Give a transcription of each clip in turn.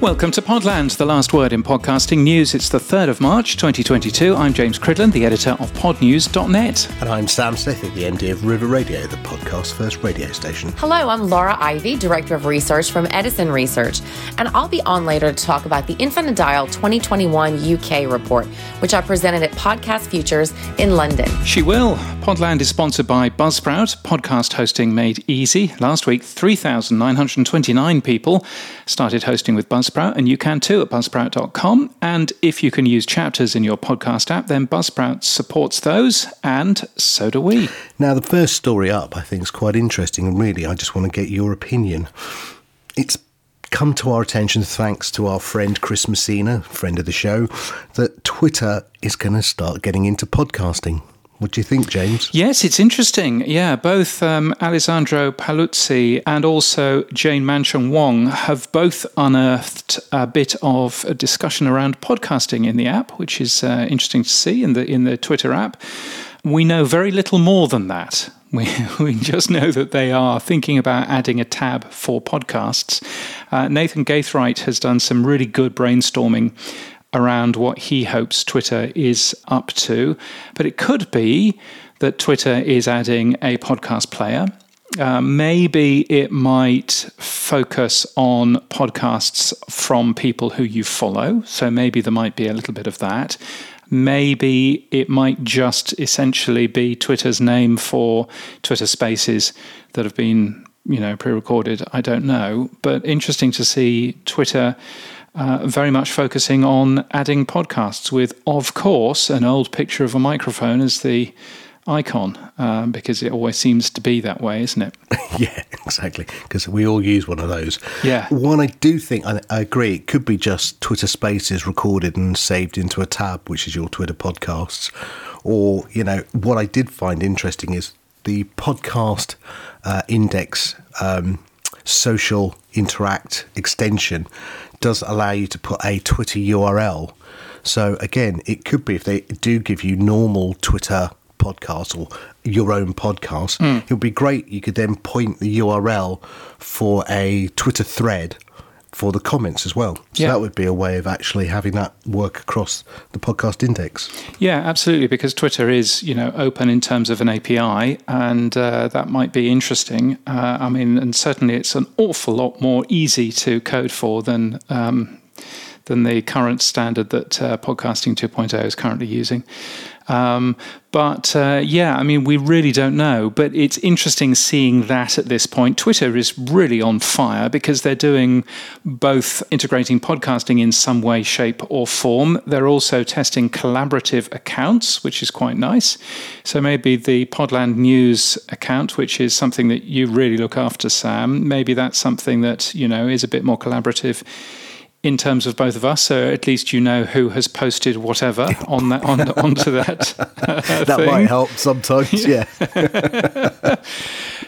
Welcome to Podland, the last word in podcasting news. It's the 3rd of March 2022. I'm James Cridland, the editor of podnews.net. And I'm Sam Sethi, the MD of River Radio, the podcast first radio station. Hello, I'm Laura Ivey, Director of Research from Edison Research, and I'll be on later to talk about the Infinite Dial 2021 UK report, which I presented at Podcast Futures in London. She will. Podland is sponsored by Buzzsprout, podcast hosting made easy. Last week, 3,929 people started hosting with Buzzsprout Buzzsprout, and you can too at buzzsprout.com. And if you can use chapters in your podcast app, then Buzzsprout supports those, and so do we. Now, the first story up, I think, is quite interesting, and really, I just want to get your opinion. It's come to our attention thanks to our friend Chris Messina, friend of the show, that Twitter is going to start getting into podcasting. What do you think, James? Yes, it's interesting. Yeah, both um, Alessandro Paluzzi and also Jane Manchung Wong have both unearthed a bit of a discussion around podcasting in the app, which is uh, interesting to see in the in the Twitter app. We know very little more than that. We, we just know that they are thinking about adding a tab for podcasts. Uh, Nathan Gathright has done some really good brainstorming around what he hopes Twitter is up to. But it could be that Twitter is adding a podcast player. Uh, maybe it might focus on podcasts from people who you follow. So maybe there might be a little bit of that. Maybe it might just essentially be Twitter's name for Twitter spaces that have been, you know, pre-recorded. I don't know, but interesting to see Twitter uh, very much focusing on adding podcasts with, of course, an old picture of a microphone as the icon um, because it always seems to be that way, isn't it? yeah, exactly. Because we all use one of those. Yeah. One I do think, I, I, agree, it could be just Twitter Spaces recorded and saved into a tab, which is your Twitter podcasts. Or, you know, what I did find interesting is the podcast uh, index um, social interact extension does allow you to put a Twitter URL. So again, it could be if they do give you normal Twitter podcast or your own podcast, mm. it would be great. You could then point the URL for a Twitter thread for the comments as well. So yeah. that would be a way of actually having that work across the podcast index. Yeah, absolutely, because Twitter is you know open in terms of an API, and uh, that might be interesting. Uh, I mean, and certainly it's an awful lot more easy to code for than. Um, than the current standard that uh, Podcasting 2.0 is currently using. Um, but uh, yeah, I mean, we really don't know. But it's interesting seeing that at this point. Twitter is really on fire because they're doing both integrating podcasting in some way, shape, or form. They're also testing collaborative accounts, which is quite nice. So maybe the Podland News account, which is something that you really look after, Sam, maybe that's something that, you know, is a bit more collaborative in terms of both of us, so at least you know who has posted whatever on that on, onto that. Uh, that thing. might help sometimes, yeah.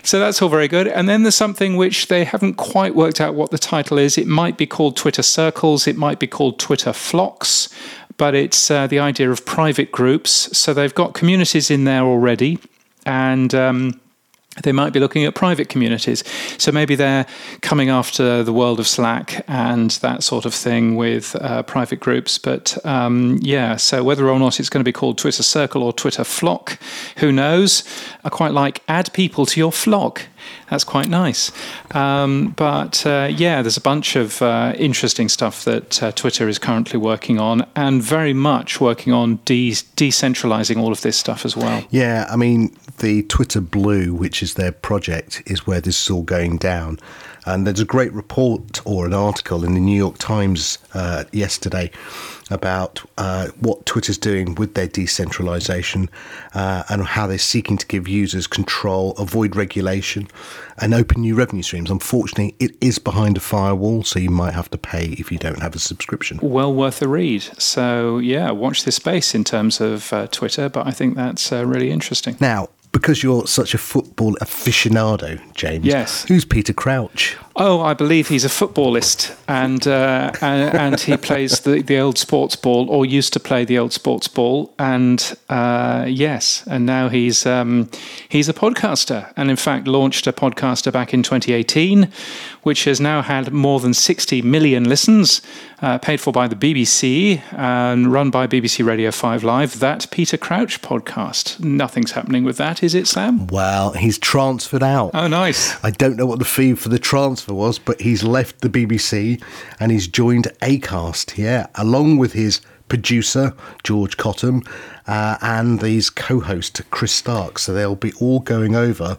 so that's all very good. And then there's something which they haven't quite worked out what the title is. It might be called Twitter Circles. It might be called Twitter Flocks. But it's uh, the idea of private groups. So they've got communities in there already, and um, they might be looking at private communities. So maybe they're coming after the world of Slack and that sort of thing with uh, private groups. But um, yeah, so whether or not it's going to be called Twitter Circle or Twitter Flock, who knows? I quite like add people to your flock. That's quite nice. Um, but uh, yeah, there's a bunch of uh, interesting stuff that uh, Twitter is currently working on and very much working on de- decentralizing all of this stuff as well. Yeah, I mean, the Twitter Blue, which is their project, is where this is all going down. And there's a great report or an article in the New York Times uh, yesterday about uh, what Twitter's doing with their decentralization uh, and how they're seeking to give users control, avoid regulation, and open new revenue streams. Unfortunately, it is behind a firewall, so you might have to pay if you don't have a subscription. Well worth a read. So, yeah, watch this space in terms of uh, Twitter, but I think that's uh, really interesting. Now, because you're such a football aficionado, James. Yes. Who's Peter Crouch? Oh, I believe he's a footballist, and uh, and, and, he plays the, the old sports ball, or used to play the old sports ball, and uh, yes, and now he's um, he's a podcaster, and in fact launched a podcaster back in 2018, which has now had more than 60 million listens, uh, paid for by the BBC and run by BBC Radio 5 Live. That Peter Crouch podcast. Nothing's happening with that, is it, Sam? Well, he's transferred out. Oh, nice. I don't know what the fee for the transfer was, but he's left the BBC and he's joined Acast, yeah, along with his producer, George Cottam, uh, and these co host, Chris Stark. So they'll be all going over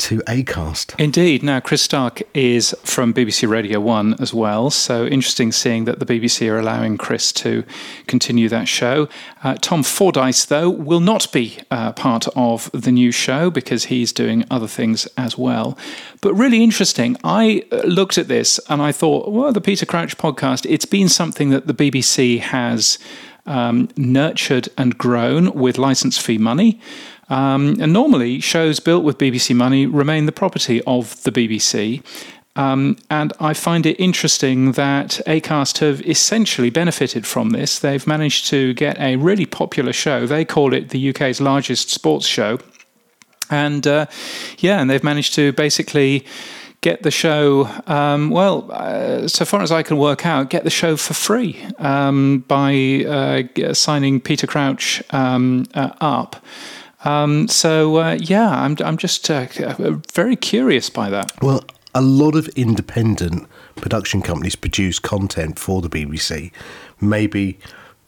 to Acast. Indeed. Now, Chris Stark is from BBC Radio 1 as well. So interesting seeing that the BBC are allowing Chris to continue that show. Uh, Tom Fordyce, though, will not be uh, part of the new show because he's doing other things as well. But really interesting. I uh, looked at this and I thought, well, the Peter Crouch podcast, it's been something that the BBC has. Um, nurtured and grown with license fee money. Um, and normally, shows built with BBC money remain the property of the BBC. Um, and I find it interesting that ACAST have essentially benefited from this. They've managed to get a really popular show. They call it the UK's largest sports show. And uh, yeah, and they've managed to basically get the show, um, well, uh, so far as I can work out, get the show for free um, by uh, signing Peter Crouch um, uh, up. Um, so uh, yeah, I'm I'm just uh, very curious by that. Well, a lot of independent production companies produce content for the BBC. Maybe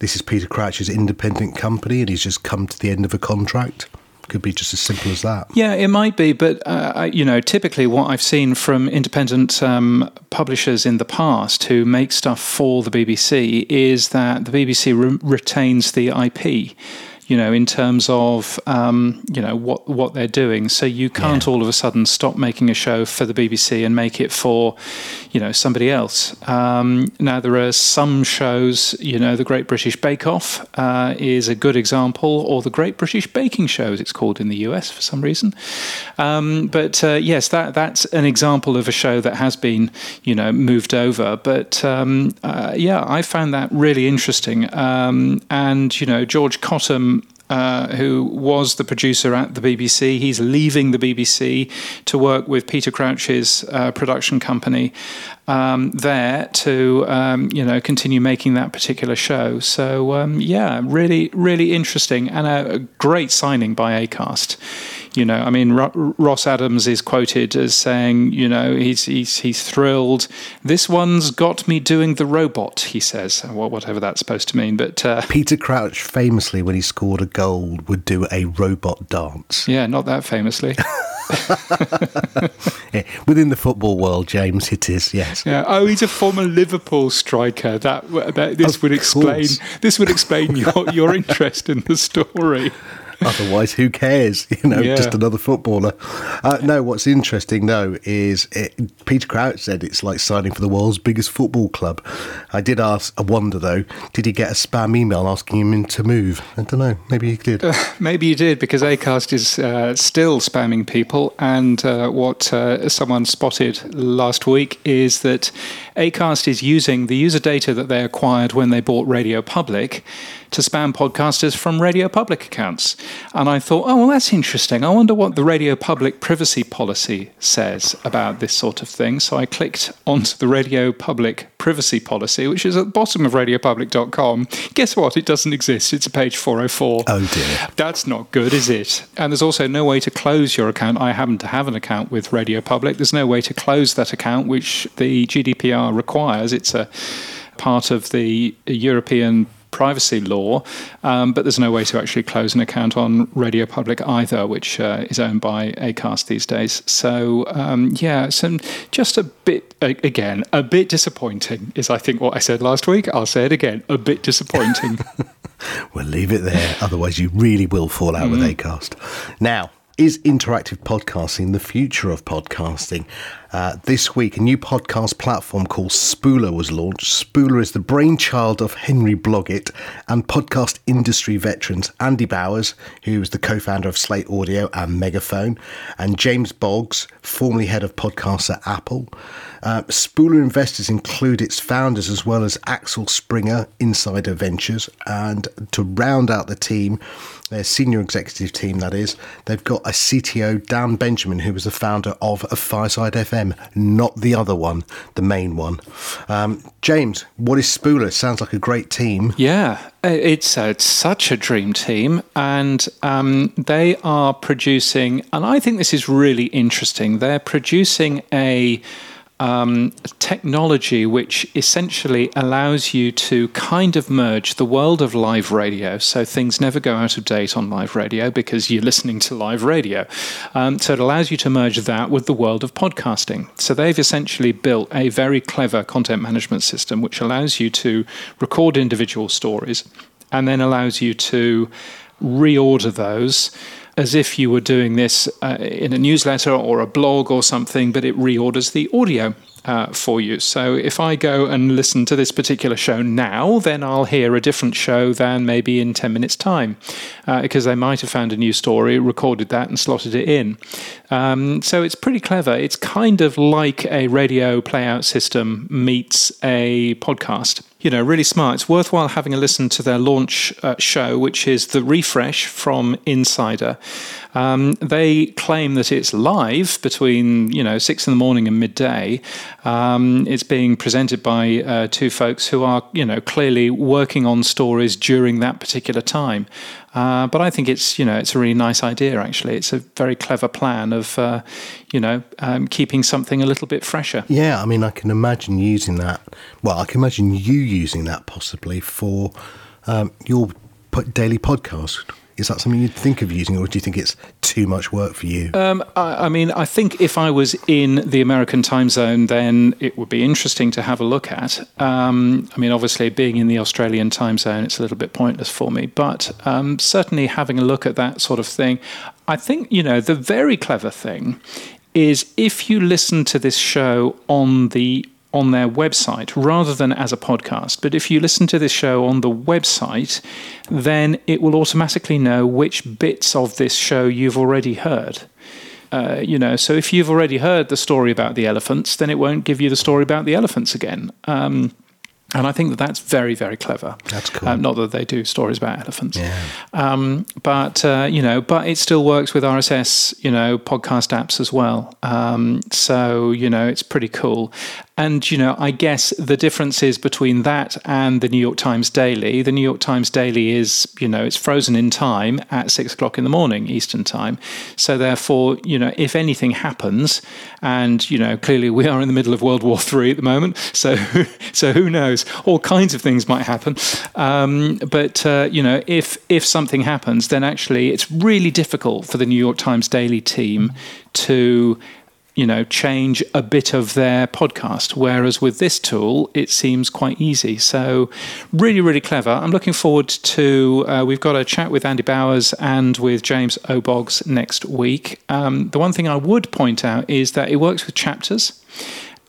this is Peter Crouch's independent company, and he's just come to the end of a contract. Could be just as simple as that. Yeah, it might be, but uh, you know, typically what I've seen from independent um, publishers in the past who make stuff for the BBC is that the BBC re- retains the IP you know, in terms of um, you know what what they're doing. So you can't yeah. all of a sudden stop making a show for the BBC and make it for, you know, somebody else. Um, now there are some shows, you know, the Great British Bake Off uh, is a good example, or the Great British Baking Show, as it's called in the US for some reason. Um, but uh, yes, that that's an example of a show that has been, you know, moved over. But um, uh, yeah, I found that really interesting. Um, and you know, George Cottam uh, who was the producer at the BBC. He's leaving the BBC to work with Peter Crouch's uh, production company um, there to um, you know continue making that particular show. So um, yeah, really really interesting and a, a great signing by Acast you know, I mean, Ross Adams is quoted as saying, you know, he's he's he's thrilled. This one's got me doing the robot. He says, whatever that's supposed to mean. But uh, Peter Crouch famously, when he scored a goal, would do a robot dance. Yeah, not that famously. yeah, within the football world, James, it is yes. Yeah. Oh, he's a former Liverpool striker. That, that this of would explain course. this would explain your your interest in the story. Otherwise, who cares? You know, yeah. just another footballer. Uh, no, what's interesting though is it, Peter Crouch said it's like signing for the world's biggest football club. I did ask, I wonder though, did he get a spam email asking him to move? I don't know. Maybe he did. Uh, maybe he did because Acast is uh, still spamming people. And uh, what uh, someone spotted last week is that Acast is using the user data that they acquired when they bought Radio Public to spam podcasters from Radio Public accounts. And I thought, oh, well, that's interesting. I wonder what the Radio Public privacy policy says about this sort of thing. So I clicked onto the Radio Public privacy policy, which is at the bottom of radiopublic.com. Guess what? It doesn't exist. It's a page 404. Oh, dear. That's not good, is it? And there's also no way to close your account. I happen to have an account with Radio Public. There's no way to close that account, which the GDPR requires. It's a part of the European privacy law, um, but there's no way to actually close an account on Radio Public either, which uh, is owned by Acast these days. So um, yeah, so just a bit again, a bit disappointing is I think what I said last week. I'll say it again, a bit disappointing. we'll leave it there, otherwise you really will fall out mm. with Acast. Now. Is interactive podcasting the future of podcasting? Uh, this week, a new podcast platform called Spooler was launched. Spooler is the brainchild of Henry Blodget and podcast industry veterans Andy Bowers, who is the co founder of Slate Audio and Megaphone, and James Boggs, formerly head of podcasts at Apple. Uh, Spooler investors include its founders as well as Axel Springer, Insider Ventures, and to round out the team, their senior executive team, that is, they've got a CTO, Dan Benjamin, who was the founder of a Fireside FM, not the other one, the main one. Um, James, what is Spooler? Sounds like a great team. Yeah, it's, uh, it's such a dream team, and um, they are producing, and I think this is really interesting. They're producing a um, technology which essentially allows you to kind of merge the world of live radio. So things never go out of date on live radio because you're listening to live radio. Um, so it allows you to merge that with the world of podcasting. So they've essentially built a very clever content management system which allows you to record individual stories and then allows you to reorder those as if you were doing this uh, in a newsletter or a blog or something, but it reorders the audio. Uh, for you. So if I go and listen to this particular show now, then I'll hear a different show than maybe in 10 minutes' time, uh, because they might have found a new story, recorded that, and slotted it in. Um, so it's pretty clever. It's kind of like a radio playout system meets a podcast you know, really smart. It's worthwhile having a listen to their launch uh, show, which is The Refresh from Insider. Um, they claim that it's live between, you know, six in the morning and midday. Um, it's being presented by uh, two folks who are, you know, clearly working on stories during that particular time. Uh, but I think it's you know it's a really nice idea. Actually, it's a very clever plan of uh, you know um, keeping something a little bit fresher. Yeah, I mean, I can imagine using that. Well, I can imagine you using that possibly for um, your daily podcast is that something you'd think of using, or do you think it's too much work for you? Um, I, I, mean, I think if I was in the American time zone, then it would be interesting to have a look at. Um, I mean, obviously, being in the Australian time zone, it's a little bit pointless for me, but um, certainly having a look at that sort of thing. I think, you know, the very clever thing is if you listen to this show on the on their website rather than as a podcast. But if you listen to this show on the website, then it will automatically know which bits of this show you've already heard. Uh, you know, so if you've already heard the story about the elephants, then it won't give you the story about the elephants again. Um, and I think that that's very, very clever. That's cool. Um, not that they do stories about elephants, yeah. um, but uh, you know, but it still works with RSS, you know, podcast apps as well. Um, so you know, it's pretty cool. And, you know, I guess the difference is between that and the New York Times Daily. The New York Times Daily is, you know, it's frozen in time at six o'clock in the morning, Eastern time. So, therefore, you know, if anything happens, and, you know, clearly we are in the middle of World War III at the moment. So, so who knows? All kinds of things might happen. Um, but, uh, you know, if, if something happens, then actually it's really difficult for the New York Times Daily team to you know, change a bit of their podcast. Whereas with this tool, it seems quite easy. So, really, really clever. I'm looking forward to. Uh, we've got a chat with Andy Bowers and with James O'Boggs next week. Um, the one thing I would point out is that it works with chapters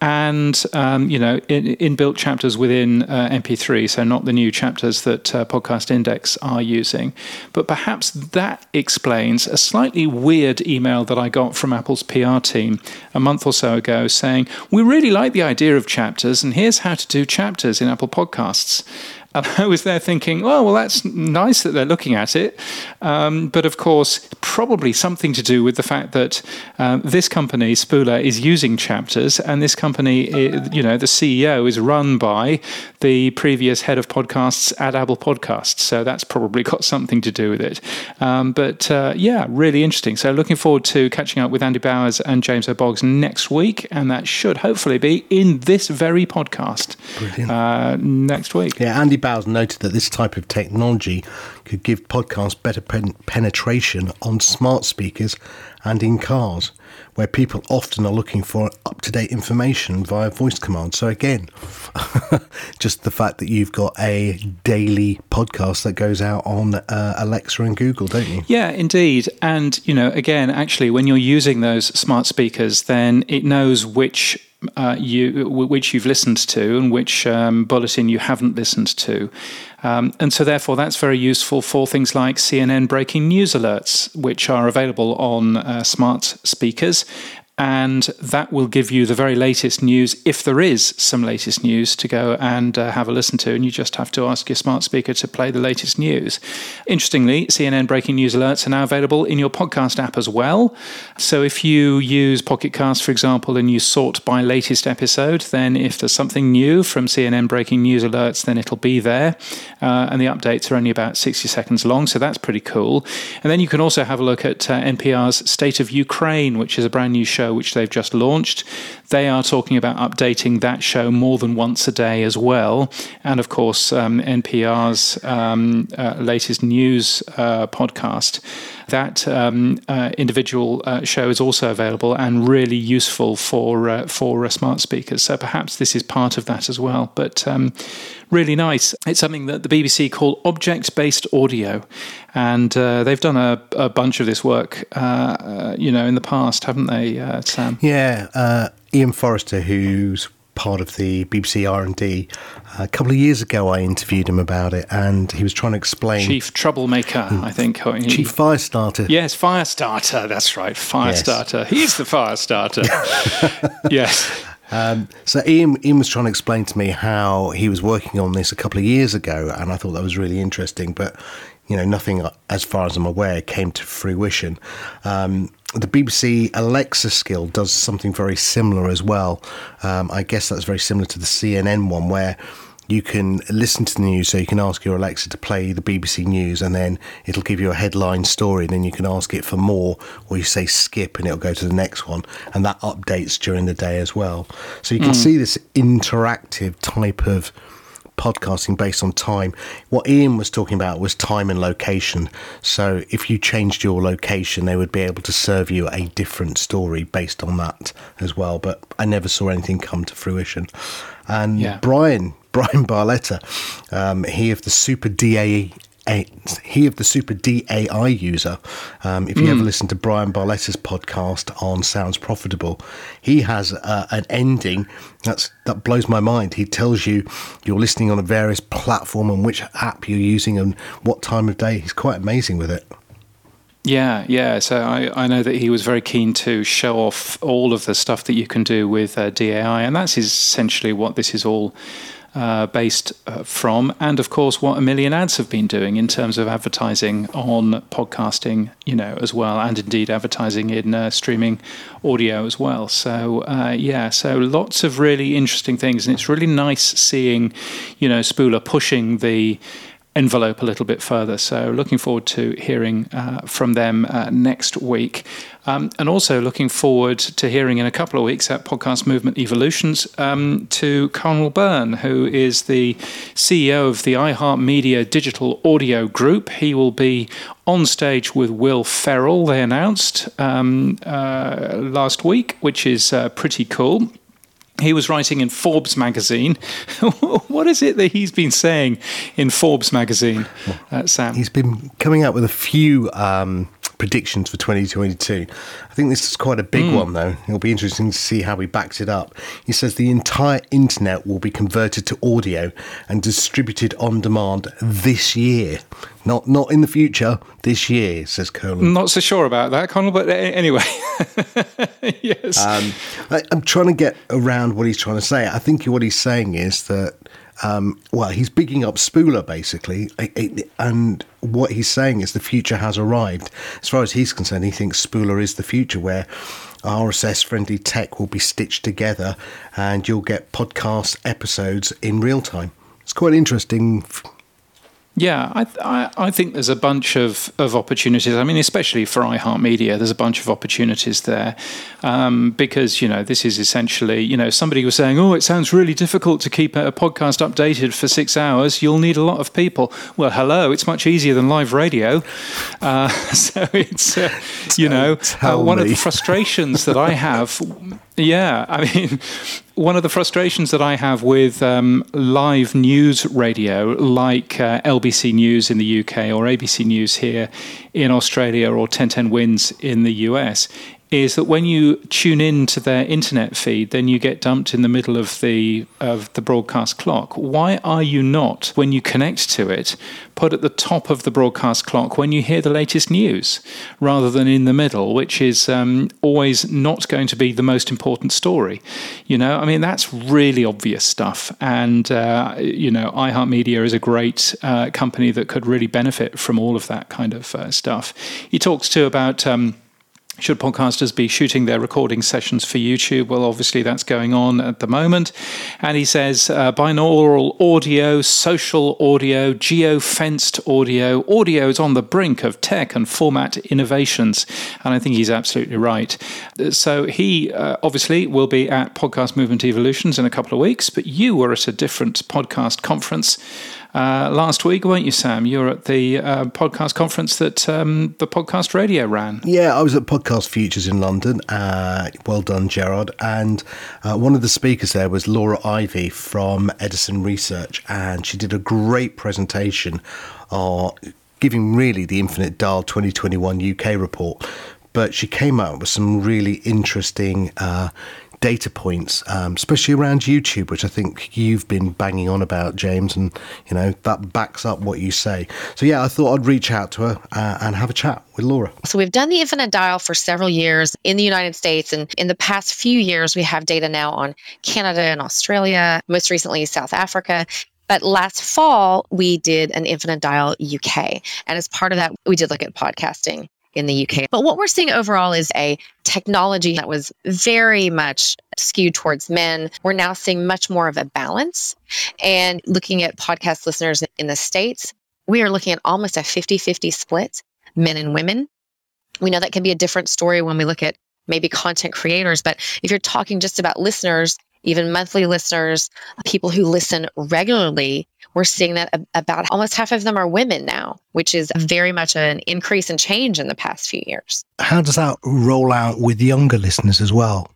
and um, you know in, inbuilt chapters within uh, MP3, so not the new chapters that uh, Podcast Index are using. But perhaps that explains a slightly weird email that I got from Apple's PR team a month or so ago, saying we really like the idea of chapters, and here's how to do chapters in Apple Podcasts. And I was there thinking, oh, well, that's nice that they're looking at it. Um, but of course, probably something to do with the fact that um, this company, Spooler, is using chapters, and this company, you know, the CEO is run by the previous head of podcasts at Apple Podcasts. So that's probably got something to do with it. Um, but uh, yeah, really interesting. So looking forward to catching up with Andy Bowers and James O'Boggs next week, and that should hopefully be in this very podcast uh, next week. Yeah, Andy Bowers noted that this type of technology could give podcasts better pen- penetration on smart speakers and in cars, where people often are looking for up to date information via voice command. So, again, just the fact that you've got a daily podcast that goes out on uh, Alexa and Google, don't you? Yeah, indeed. And, you know, again, actually, when you're using those smart speakers, then it knows which uh, you which you've listened to and which um, bulletin you haven't listened to. Um, and so, therefore, that's very useful for things like CNN breaking news alerts, which are available on uh, smart speakers and that will give you the very latest news if there is some latest news to go and uh, have a listen to and you just have to ask your smart speaker to play the latest news. Interestingly cnn breaking news alerts are now available in your podcast app as well. So if you use pocket cast for example and you sort by latest episode then if there's something new from cnn breaking news alerts then it'll be there. Uh, and the updates are only about 60 seconds long so that's pretty cool. And then you can also have a look at uh, npr's state of ukraine which is a brand new show show, which they've just launched. They are talking about updating that show more than once a day as well. And of course, um, NPR's um, uh, latest news uh, podcast. That um, uh, individual uh, show is also available and really useful for uh, for uh, smart speakers. So perhaps this is part of that as well. But um, really nice. It's something that the BBC call object based audio, and uh, they've done a, a, bunch of this work, uh, uh, you know, in the past, haven't they, uh, Sam? Yeah, Ian Forrester, who's part of the BBC R&D. A couple of years ago, I interviewed him about it, and he was trying to explain. Chief troublemaker, I think. Chief fire starter. Yes, fire starter. That's right, fire yes. He's the fire starter. yes. Um, so Ian, Ian was trying to explain to me how he was working on this a couple of years ago, and I thought that was really interesting. But you know, nothing, as far as I'm aware, came to fruition. Um, the BBC Alexa skill does something very similar as well. Um, I guess that's very similar to the CNN one, where you can listen to the news. So you can ask your Alexa to play the BBC News, and then it'll give you a headline story. And then you can ask it for more, or you say skip, and it'll go to the next one. And that updates during the day as well. So you can mm. see this interactive type of podcasting based on time. What Ian was talking about was time and location. So if you changed your location, they would be able to serve you a different story based on that as well. But I never saw anything come to fruition. And yeah. Bryan, Bryan Barletta, um, he of the Super DA a, he of the Super DAI user. Um, if you mm. ever listen to Bryan Barletta's podcast on Sounds Profitable, he has uh, an ending that's that blows my mind. He tells you you're listening on a various platform and which app you're using and what time of day. He's quite amazing with it. Yeah, yeah. So I, I know that he was very keen to show off all of the stuff that you can do with uh, DAI, and that's essentially what this is all uh, based uh, from, and of course what a million ads have been doing in terms of advertising on podcasting, you know, as well, and indeed advertising in uh, streaming audio as well. So uh, yeah, so lots of really interesting things, and it's really nice seeing, you know, Spooler pushing the envelope a little bit further. So, looking forward to hearing uh, from them uh, next week. Um, and also looking forward to hearing in a couple of weeks at Podcast Movement Evolutions um, to Conal Byrne, who is the CEO of the iHeartMedia Digital Audio Group. He will be on stage with Will Ferrell, they announced um, uh, last week, which is uh, pretty cool he was writing in Forbes magazine. what is it that he's been saying in Forbes magazine, uh, Sam? He's been coming out with a few um, predictions for 2022. I think this is quite a big mm. one, though. It'll be interesting to see how he backs it up. He says the entire internet will be converted to audio and distributed on demand this year. Not not in the future, this year, says Conal. Not so sure about that, Conal, but anyway. yes. Um, I, I'm trying to get around what he's trying to say. I think what he's saying is that um, well, he's bigging up Spooler basically, and what he's saying is the future has arrived. As far as he's concerned, he thinks Spooler is the future, where RSS friendly tech will be stitched together, and you'll get podcast episodes in real time. It's quite interesting yeah, I, I, I, think there's a bunch of, of opportunities. I mean, especially for iHeartMedia, there's a bunch of opportunities there um, because, you know, this is essentially, you know, somebody was saying, oh, it sounds really difficult to keep a podcast updated for six hours. You'll need a lot of people. Well, hello, it's much easier than live radio. Uh, so it's, uh, you know, uh, one of the frustrations that I have. Yeah, I mean, one of the frustrations that I have with um, live news radio, like uh, LBC News in the UK or ABC News here in Australia or 1010 Wins in the US, is that when you tune in to their internet feed, then you get dumped in the middle of the of the broadcast clock. Why are you not, when you connect to it, put at the top of the broadcast clock when you hear the latest news, rather than in the middle, which is um, always not going to be the most important story? You know, I mean that's really obvious stuff, and uh, you know, iHeartMedia is a great uh, company that could really benefit from all of that kind of uh, stuff. He talks too about. Um, should podcasters be shooting their recording sessions for YouTube? Well, obviously that's going on at the moment. And he says uh, binaural audio, social audio, geo fenced audio, audio is on the brink of tech and format innovations. And I think he's absolutely right. So he uh, obviously will be at Podcast Movement Evolutions in a couple of weeks, but you were at a different podcast conference uh, last week, weren't you, Sam? You were at the uh, podcast conference that um, the podcast radio ran. Yeah, I was at Podcast Futures in London. Uh, well done, Gerard. And uh, one of the speakers there was Laura Ivey from Edison Research, and she did a great presentation, uh, giving really the Infinite Dial 2021 UK report. But she came out with some really interesting uh, data points, um, especially around YouTube, which I think you've been banging on about, James, and you know that backs up what you say. So yeah, I thought I'd reach out to her uh, and have a chat with Laura. So we've done the infinite dial for several years in the United States, and in the past few years, we have data now on Canada and Australia, most recently South Africa. But last fall, we did an Infinite Dial UK. And as part of that, we did look at podcasting in the UK. But what we're seeing overall is a technology that was very much skewed towards men. We're now seeing much more of a balance. And looking at podcast listeners in the States, we are looking at almost a 50 50 split, men and women. We know that can be a different story when we look at maybe content creators, but if you're talking just about listeners, even monthly listeners, people who listen regularly, we're seeing that about almost half of them are women now, which is mm. very much an increase and change in the past few years. How does that roll out with younger listeners as well?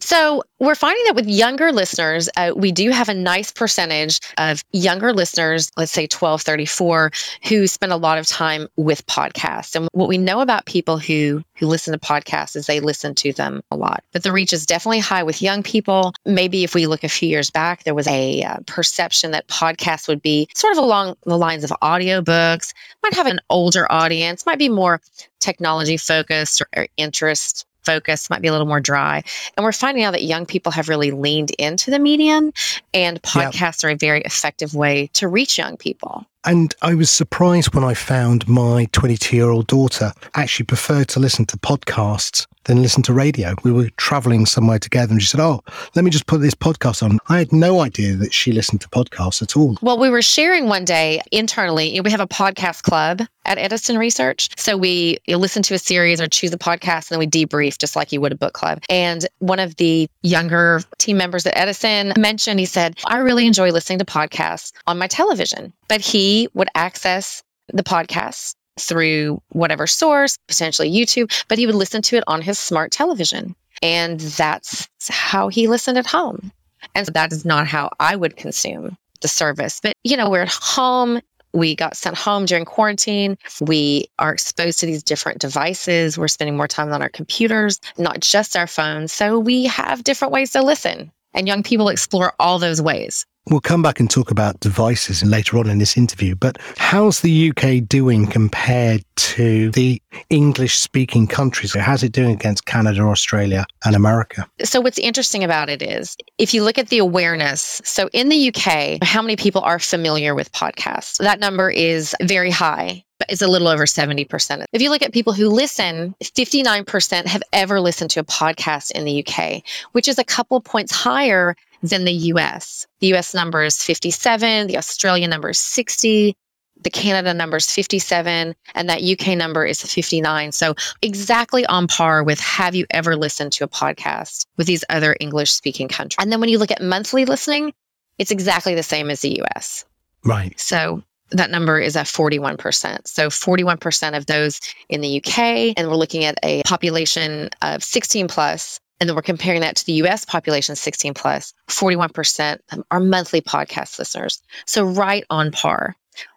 So we're finding that with younger listeners, uh, we do have a nice percentage of younger listeners, let's say 12, 34, who spend a lot of time with podcasts. And what we know about people who who listen to podcasts is they listen to them a lot. But the reach is definitely high with young people. Maybe if we look a few years back, there was a uh, perception that podcasts would be sort of along the lines of audiobooks, might have an older audience, might be more technology focused or, or interest focus, might be a little more dry. And we're finding out that young people have really leaned into the medium, and podcasts yep. are a very effective way to reach young people. And I was surprised when I found my 22 year old daughter actually preferred to listen to podcasts than listen to radio. We were traveling somewhere together and she said, Oh, let me just put this podcast on. I had no idea that she listened to podcasts at all. Well, we were sharing one day internally. We have a podcast club at Edison Research. So we listen to a series or choose a podcast and then we debrief just like you would a book club. And one of the younger team members at Edison mentioned, he said, I really enjoy listening to podcasts on my television. But he would access the podcasts through whatever source, potentially YouTube, but he would listen to it on his smart television. And that's how he listened at home. And so that is not how I would consume the service. But, you know, we're at home. We got sent home during quarantine. We are exposed to these different devices. We're spending more time on our computers, not just our phones. So we have different ways to listen. And young people explore all those ways. We'll come back and talk about devices later on in this interview, but how's the UK doing compared to the English speaking countries? How's it doing against Canada, Australia, and America? So, what's interesting about it is if you look at the awareness, so in the UK, how many people are familiar with podcasts? That number is very high it's a little over 70%. If you look at people who listen, 59% have ever listened to a podcast in the UK, which is a couple of points higher than the US. The US number is 57, the Australian number is 60, the Canada number is 57, and that UK number is 59. So, exactly on par with have you ever listened to a podcast with these other English speaking countries? And then when you look at monthly listening, it's exactly the same as the US. Right. So, that number is at 41%. So 41% of those in the UK, and we're looking at a population of 16 plus and then we're comparing that to the US population 16 plus, 41% are monthly podcast listeners. So right on par.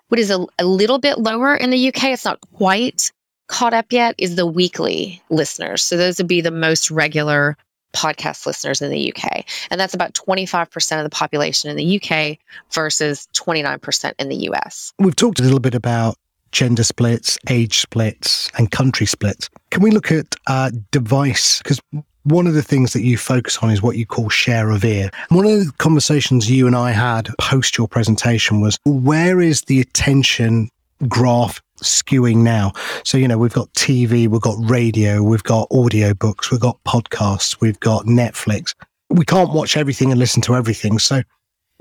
What is a, a little bit lower in the UK, it's not quite caught up yet, is the weekly listeners. So those would be the most regular podcast listeners in the UK. And that's about 25% of the population in the UK versus 29% in the US. We've talked a little bit about gender splits, age splits, and country splits. Can we look at uh, device? Because one of the things that you focus on is what you call share of ear. One of the conversations you and I had post your presentation was where is the attention graph skewing now? So, you know, we've got TV, we've got radio, we've got audiobooks, we've got podcasts, we've got Netflix. We can't watch everything and listen to everything. So,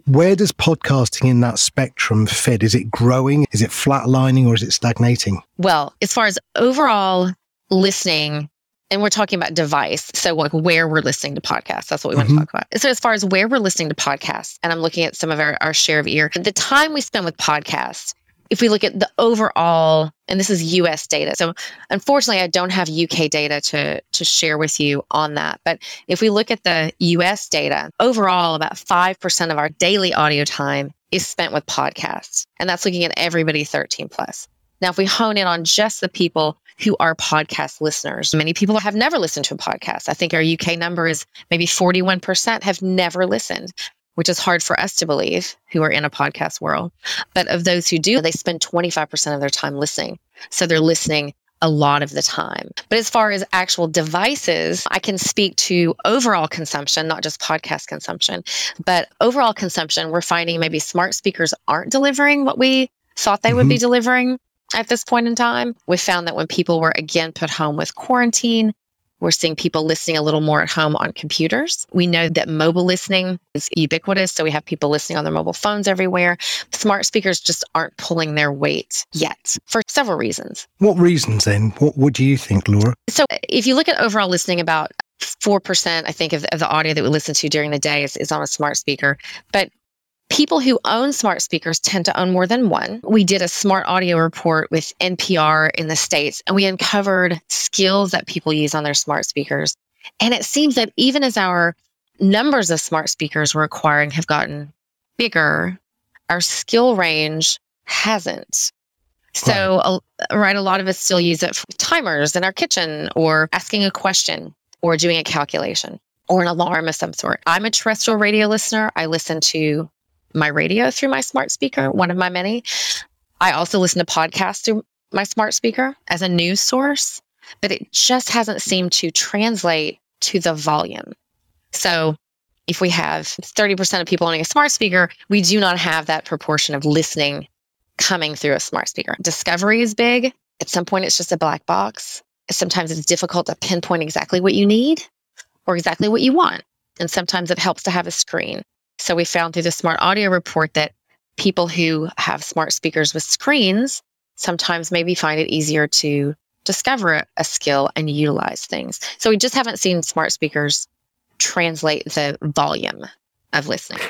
where does podcasting in that spectrum fit? Is it growing? Is it flatlining or is it stagnating? Well, as far as overall listening, and we're talking about device. So, like where we're listening to podcasts, that's what we mm-hmm. want to talk about. So, as far as where we're listening to podcasts, and I'm looking at some of our, our share of ear, the time we spend with podcasts, if we look at the overall, and this is US data. So, unfortunately, I don't have UK data to, to share with you on that. But if we look at the US data, overall, about 5% of our daily audio time is spent with podcasts. And that's looking at everybody 13 plus. Now, if we hone in on just the people who are podcast listeners. Many people have never listened to a podcast. I think our UK number is maybe 41% have never listened, which is hard for us to believe who are in a podcast world. But of those who do, they spend 25% of their time listening. So they're listening a lot of the time. But as far as actual devices, I can speak to overall consumption, not just podcast consumption, but overall consumption. We're finding maybe smart speakers aren't delivering what we thought they mm-hmm. would be mm-hmm. delivering at this point in time. We found that when people were again put home with quarantine, we're seeing people listening a little more at home on computers. We know that mobile listening is ubiquitous. So we have people listening on their mobile phones everywhere. Smart speakers just aren't pulling their weight yet for several reasons. What reasons then? What, what do you think, Laura? So if you look at overall listening, about 4%, I think, of, of the audio that we listen to during the day is, is on a smart speaker. But People who own smart speakers tend to own more than one. We did a smart audio report with NPR in the States, and we uncovered skills that people use on their smart speakers. And it seems that even as our numbers of smart speakers we're acquiring have gotten bigger, our skill range hasn't. So, right. Right, a lot of us still use it for timers in our kitchen or asking a question or doing a calculation or an alarm of some sort. I'm a terrestrial radio listener. I listen to my radio through my smart speaker, one of my many. I also listen to podcasts through my smart speaker as a news source, but it just hasn't seemed to translate to the volume. So if we have 30% of people owning a smart speaker, we do not have that proportion of listening coming through a smart speaker. Discovery is big. At some point, it's just a black box. Sometimes it's difficult to pinpoint exactly what you need or exactly what you want. And sometimes it helps to have a screen. So we found through the smart audio report that people who have smart speakers with screens sometimes maybe find it easier to discover a skill and utilize things. So we just haven't seen smart speakers translate the volume of listening.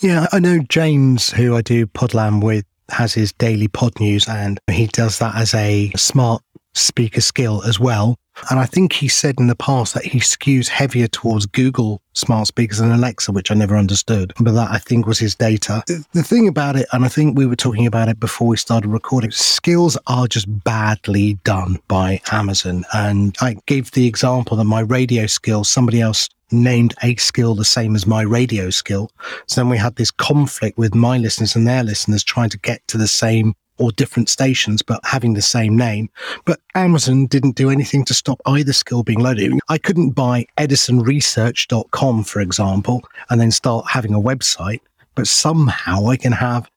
Yeah, I know James, who I do Podland with, has his daily pod news and he does that as a smart speaker skill as well. And I think he said in the past that he skews heavier towards Google smart speakers than Alexa, which I never understood. But that I think was his data. The thing about it, and I think we were talking about it before we started recording, skills are just badly done by Amazon. And I gave the example that my radio skill, somebody else named a skill the same as my radio skill. So then we had this conflict with my listeners and their listeners trying to get to the same or different stations, but having the same name. But Amazon didn't do anything to stop either skill being loaded. I couldn't buy edisonresearch.com, for example, and then start having a website, but somehow I can have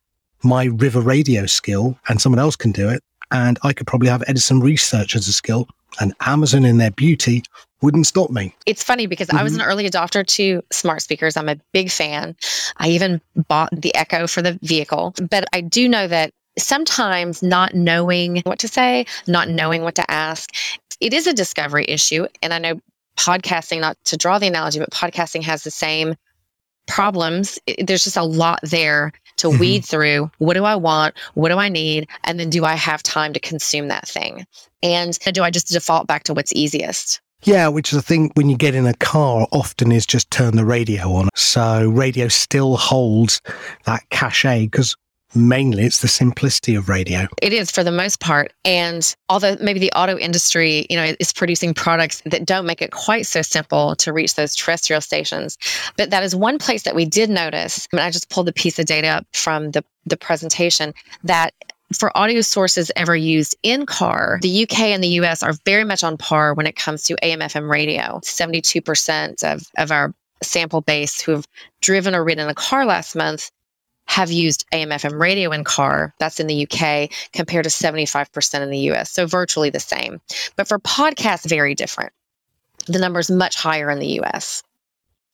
my river radio skill and someone else can do it. And I could probably have Edison Research as a skill and Amazon in their beauty wouldn't stop me. It's funny because mm-hmm. I was an mm-hmm. early adopter to smart speakers. I'm a big fan. I even bought the Echo for the vehicle, but I do know that sometimes not knowing what to say, not knowing what to ask, it is a discovery issue. And I know podcasting, not to draw the analogy, but podcasting has the same problems. There's just a lot there to mm-hmm. weed through. What do I want? What do I need? And then do I have time to consume that thing? And do I just default back to what's easiest? Yeah, which is the thing when you get in a car, often is just turn the radio on. So radio still holds that cachet because mainly it's the simplicity of radio. It is for the most part. And although maybe the auto industry, you know, is producing products that don't make it quite so simple to reach those terrestrial stations, but that is one place that we did notice. I mean, I just pulled a piece of data up from the the presentation that for audio sources ever used in car, the UK and the US are very much on par when it comes to AM FM radio. 72% of, of our sample base who have driven or ridden a car last month have used AM FM radio in car. That's in the UK compared to 75% in the US. So virtually the same. But for podcasts, very different. The number is much higher in the US.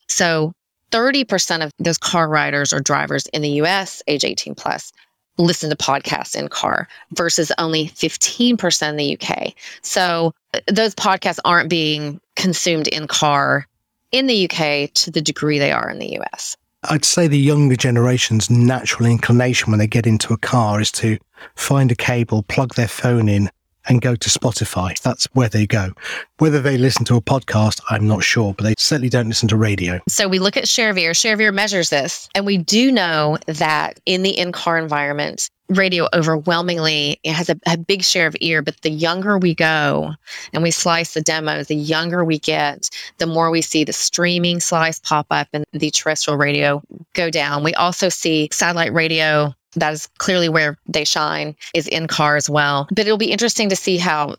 So 30% of those car riders or drivers in the US, age 18 plus, listen to podcasts in car versus only 15% in the UK. So uh, those podcasts aren't being consumed in car in the UK to the degree they are in the US. I'd say the younger generation's natural inclination when they get into a car is to find a cable, plug their phone in, and go to Spotify. That's where they go. Whether they listen to a podcast, I'm not sure, but they certainly don't listen to radio. So we look at Share of Ear. ShareVeer measures this, and we do know that in the in-car environment, radio overwhelmingly has a, a, big share of ear but the younger we go and we slice the demos the younger we get the more we see the streaming slice pop up and the terrestrial radio go down we also see satellite radio that is clearly where they shine is in car as well but it'll be interesting to see how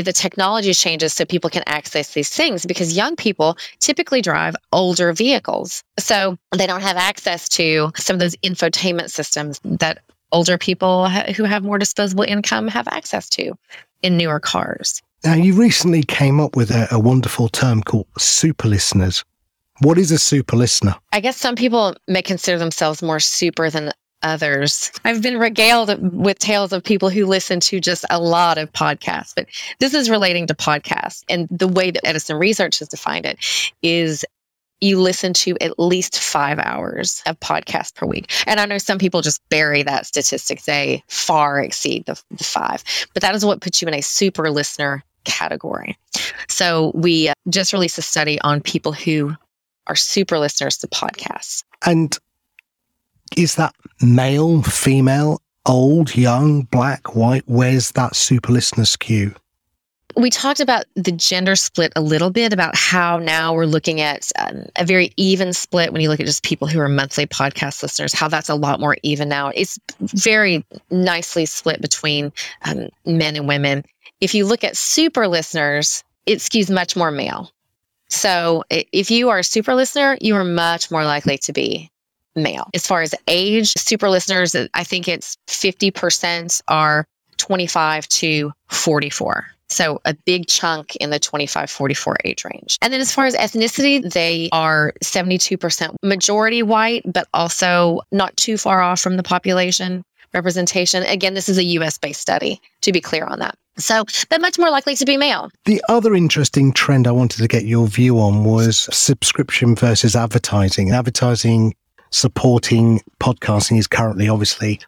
the technology changes so people can access these things because young people typically drive older vehicles. So they don't have access to some of those infotainment systems that older people who have more disposable income have access to in newer cars. Now, you recently came up with a, a wonderful term called super listeners. What is a super listener? I guess some people may consider themselves more super than others. I've been regaled with tales of people who listen to just a lot of podcasts, but this is relating to podcasts. And the way that Edison Research has defined it is you listen to at least five hours of podcast per week. And I know some people just bury that statistic. They far exceed the, the five, but that is what puts you in a super listener category. So we uh, just released a study on people who are super listeners to podcasts. And is that male, female, old, young, black, white? Where's that super listener skew? we talked about the gender split a little bit about how now we're looking at um, a very even split when you look at just people who are monthly podcast listeners how that's a lot more even now it's very nicely split between um, men and women if you look at super listeners it skews much more male so if you are a super listener you are much more likely to be male as far as age super listeners i think it's 50% are 25 to 44 so a big chunk in the 25 44 age range. And then as far as ethnicity, they are 72% majority white, but also not too far off from the population representation. Again, this is a US based study, to be clear on that. So, but much more likely to be male. The other interesting trend I wanted to get your view on was subscription versus advertising. Advertising supporting podcasting is currently obviously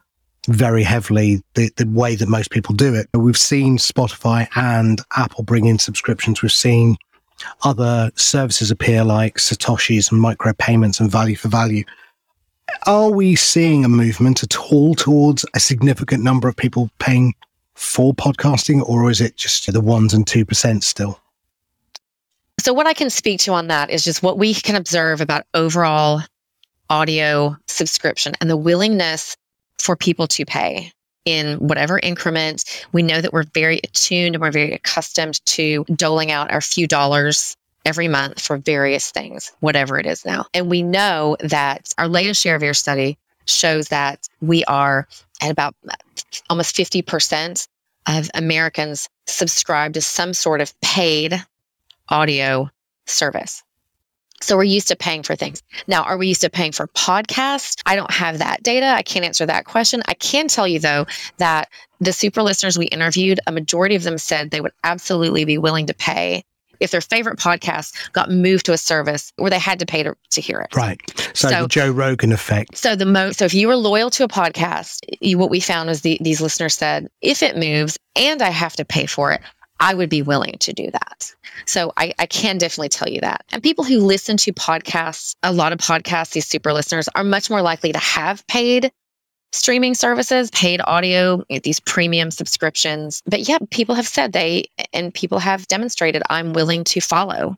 very heavily the, the way that most people do it. We've seen Spotify and Apple bring in subscriptions. We've seen other services appear like Satoshis and micropayments and value for value. Are we seeing a movement at all towards a significant number of people paying for podcasting, or is it just the ones and 2% still? So, what I can speak to on that is just what we can observe about overall audio subscription and the willingness for people to pay in whatever increment. We know that we're very attuned and we're very accustomed to doling out our few dollars every month for various things, whatever it is now. And we know that our latest share of ShareVeer study shows that we are at about almost 50% of Americans subscribe to some sort of paid audio service. So we're used to paying for things. Now, are we used to paying for podcasts? I don't have that data. I can't answer that question. I can tell you though that the super listeners we interviewed, a majority of them said they would absolutely be willing to pay if their favorite podcast got moved to a service where they had to pay to, to hear it. Right. So, so, the Joe Rogan effect. So the most so if you were loyal to a podcast, you, what we found was the, these listeners said, if it moves and I have to pay for it, I would be willing to do that. So I, I, can definitely tell you that. And people who listen to podcasts, a lot of podcasts, these super listeners are much more likely to have paid streaming services, paid audio, eh, these premium subscriptions. But yeah, people have said they, and people have demonstrated, I'm willing to follow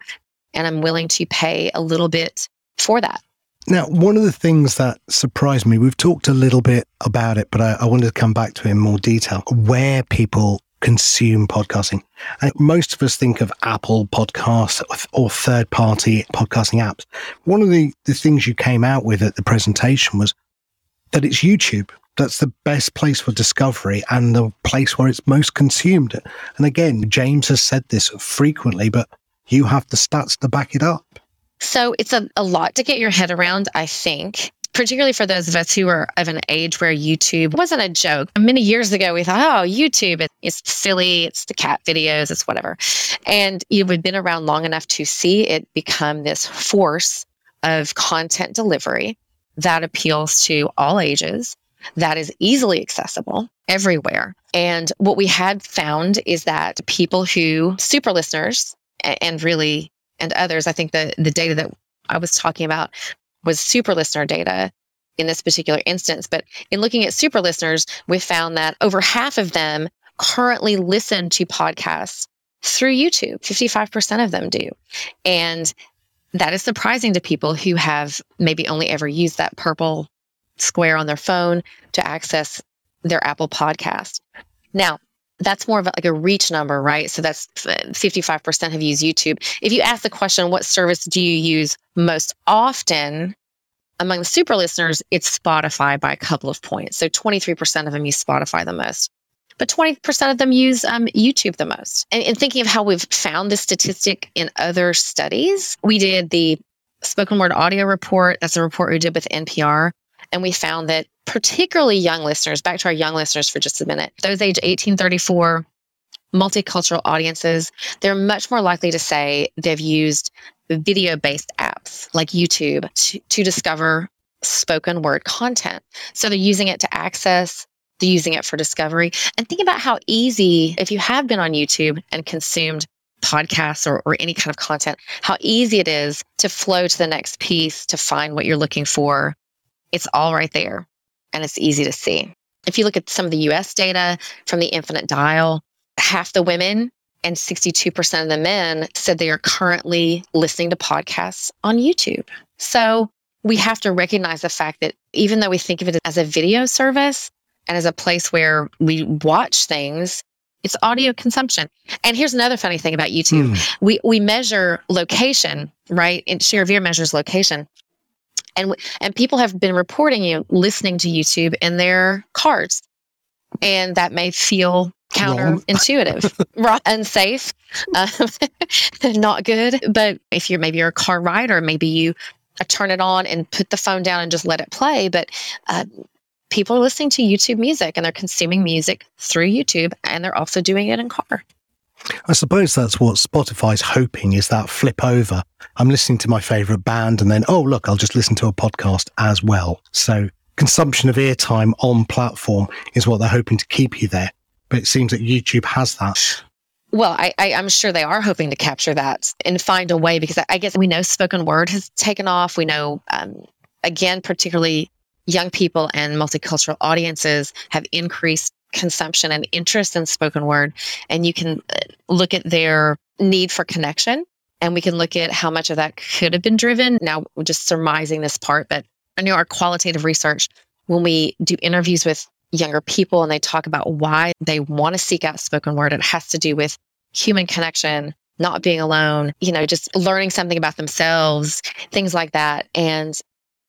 and I'm willing to pay a little bit for that. Now, one of the things that surprised me, we've talked a little bit about it, but I, I wanted to come back to it in more detail where people consume podcasting. And most of us think of Apple podcasts or third party podcasting apps. One of the, the things you came out with at the presentation was that it's YouTube. That's the best place for discovery and the place where it's most consumed. And again, James has said this frequently, but you have the stats to back it up. So it's a, a lot to get your head around, I think particularly for those of us who are of an age where YouTube wasn't a joke. Many years ago, we thought, oh, YouTube, it's silly, it's the cat videos, it's whatever. And you've been around long enough to see it become this force of content delivery that appeals to all ages, that is easily accessible everywhere. And what we had found is that people who, super listeners, and really, and others, I think the, the data that I was talking about was super listener data in this particular instance. But in looking at super listeners, we found that over half of them currently listen to podcasts through YouTube. 55% of them do. And that is surprising to people who have maybe only ever used that purple square on their phone to access their Apple podcast. Now, that's more of like a reach number, right? So that's 55% have used YouTube. If you ask the question, what service do you use most often? Among the super listeners, it's Spotify by a couple of points. So 23% of them use Spotify the most, but 20% of them use um, YouTube the most. And, and thinking of how we've found this statistic in other studies, we did the spoken word audio report. That's a report we did with NPR. And we found that particularly young listeners, back to our young listeners for just a minute, those age 1834, multicultural audiences, they're much more likely to say they've used video based apps like YouTube to, to discover spoken word content. So they're using it to access, they're using it for discovery. And think about how easy, if you have been on YouTube and consumed podcasts or, or any kind of content, how easy it is to flow to the next piece to find what you're looking for. It's all right there and it's easy to see. If you look at some of the US data from the Infinite Dial, half the women and 62% of the men said they are currently listening to podcasts on YouTube. So we have to recognize the fact that even though we think of it as a video service and as a place where we watch things, it's audio consumption. And here's another funny thing about YouTube. Mm. We we measure location, right? And Share of Ear measures location and and people have been reporting you listening to YouTube in their cars, and that may feel counterintuitive, right? Unsafe, uh, not good. But if you're maybe you're a car rider, maybe you uh, turn it on and put the phone down and just let it play. But uh, people are listening to YouTube music and they're consuming music through YouTube, and they're also doing it in car. I suppose that's what Spotify's hoping is that flip over. I'm listening to my favorite band and then, oh, look, I'll just listen to a podcast as well. So consumption of ear airtime on platform is what they're hoping to keep you there. But it seems that YouTube has that. Well, I, I, am sure they are hoping to capture that and find a way because I, I guess we know spoken word has taken off. We know, um, again, particularly young people and multicultural audiences have increased consumption and interest in spoken word. And you can uh, look at their need for connection and we can look at how much of that could have been driven. Now, we're just surmising this part, but I know our qualitative research, when we do interviews with younger people and they talk about why they want to seek out spoken word, it has to do with human connection, not being alone, you know, just learning something about themselves, things like that. And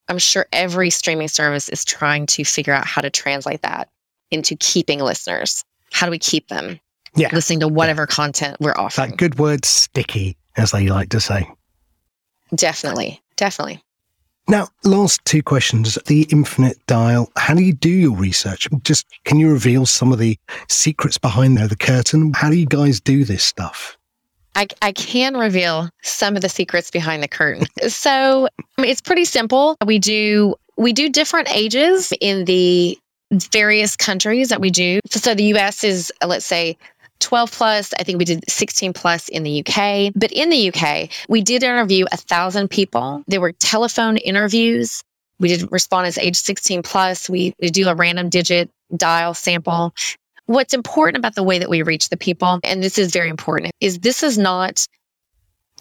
I'm sure every streaming service is trying to figure out how to translate that into keeping listeners? How do we keep them yeah. listening to whatever yeah. content we're offering? That good word sticky, as they like to say. Definitely. Definitely. Now, last two questions. The infinite dial. How do you do your research? Just can you reveal some of the secrets behind there, the curtain? How do you guys do this stuff? I, I can reveal some of the secrets behind the curtain. so I mean, it's pretty simple. We do we do different ages in the various countries that we do. So, the US is, uh, let's say, 12 plus. I think we did 16 plus in the UK. But in the UK, we did interview a thousand people. There were telephone interviews. We did respondents age 16 plus. We, we do a random digit dial sample. What's important about the way that we reach the people, and this is very important, is this is not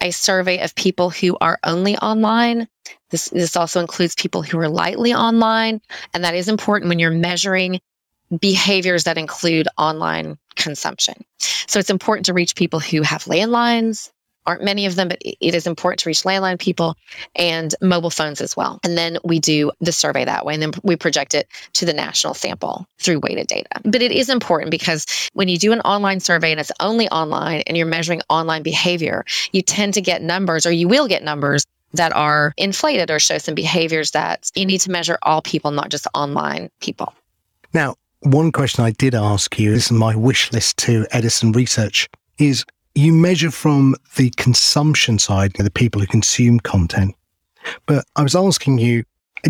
a survey of people who are only online. This, this also includes people who are lightly online. And that is important when you're measuring behaviors that include online consumption. So it's important to reach people who have landlines. Aren't many of them, but it is important to reach landline people and mobile phones as well. And then we do the survey that way, and then we project it to the national sample through weighted data. But it is important because when you do an online survey and it's only online and you're measuring online behavior, you tend to get numbers or you will get numbers that are inflated or show some behaviors that you need to measure all people, not just online people. Now, one question I did ask you, is my wish list to Edison Research, is you measure from the consumption side, the people who consume content. But I was asking you,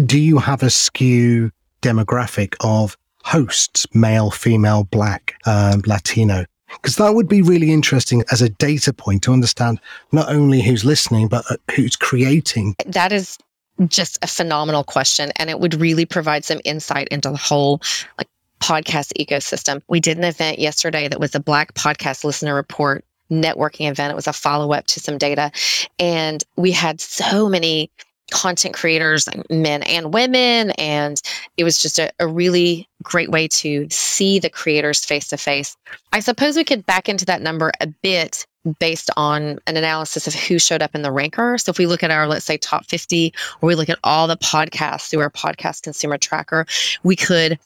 do you have a skew demographic of hosts, male, female, black, uh, Latino? Because that would be really interesting as a data point to understand not only who's listening, but uh, who's creating. That is just a phenomenal question. And it would really provide some insight into the whole like podcast ecosystem. We did an event yesterday that was a Black Podcast Listener Report networking event. It was a follow up to some data. And we had so many content creators, men and women. And it was just a, a really great way to see the creators face to face. I suppose we could back into that number a bit based on an analysis of who showed up in the ranker. So if we look at our, let's say, top 50, or we look at all the podcasts through our podcast consumer tracker, we could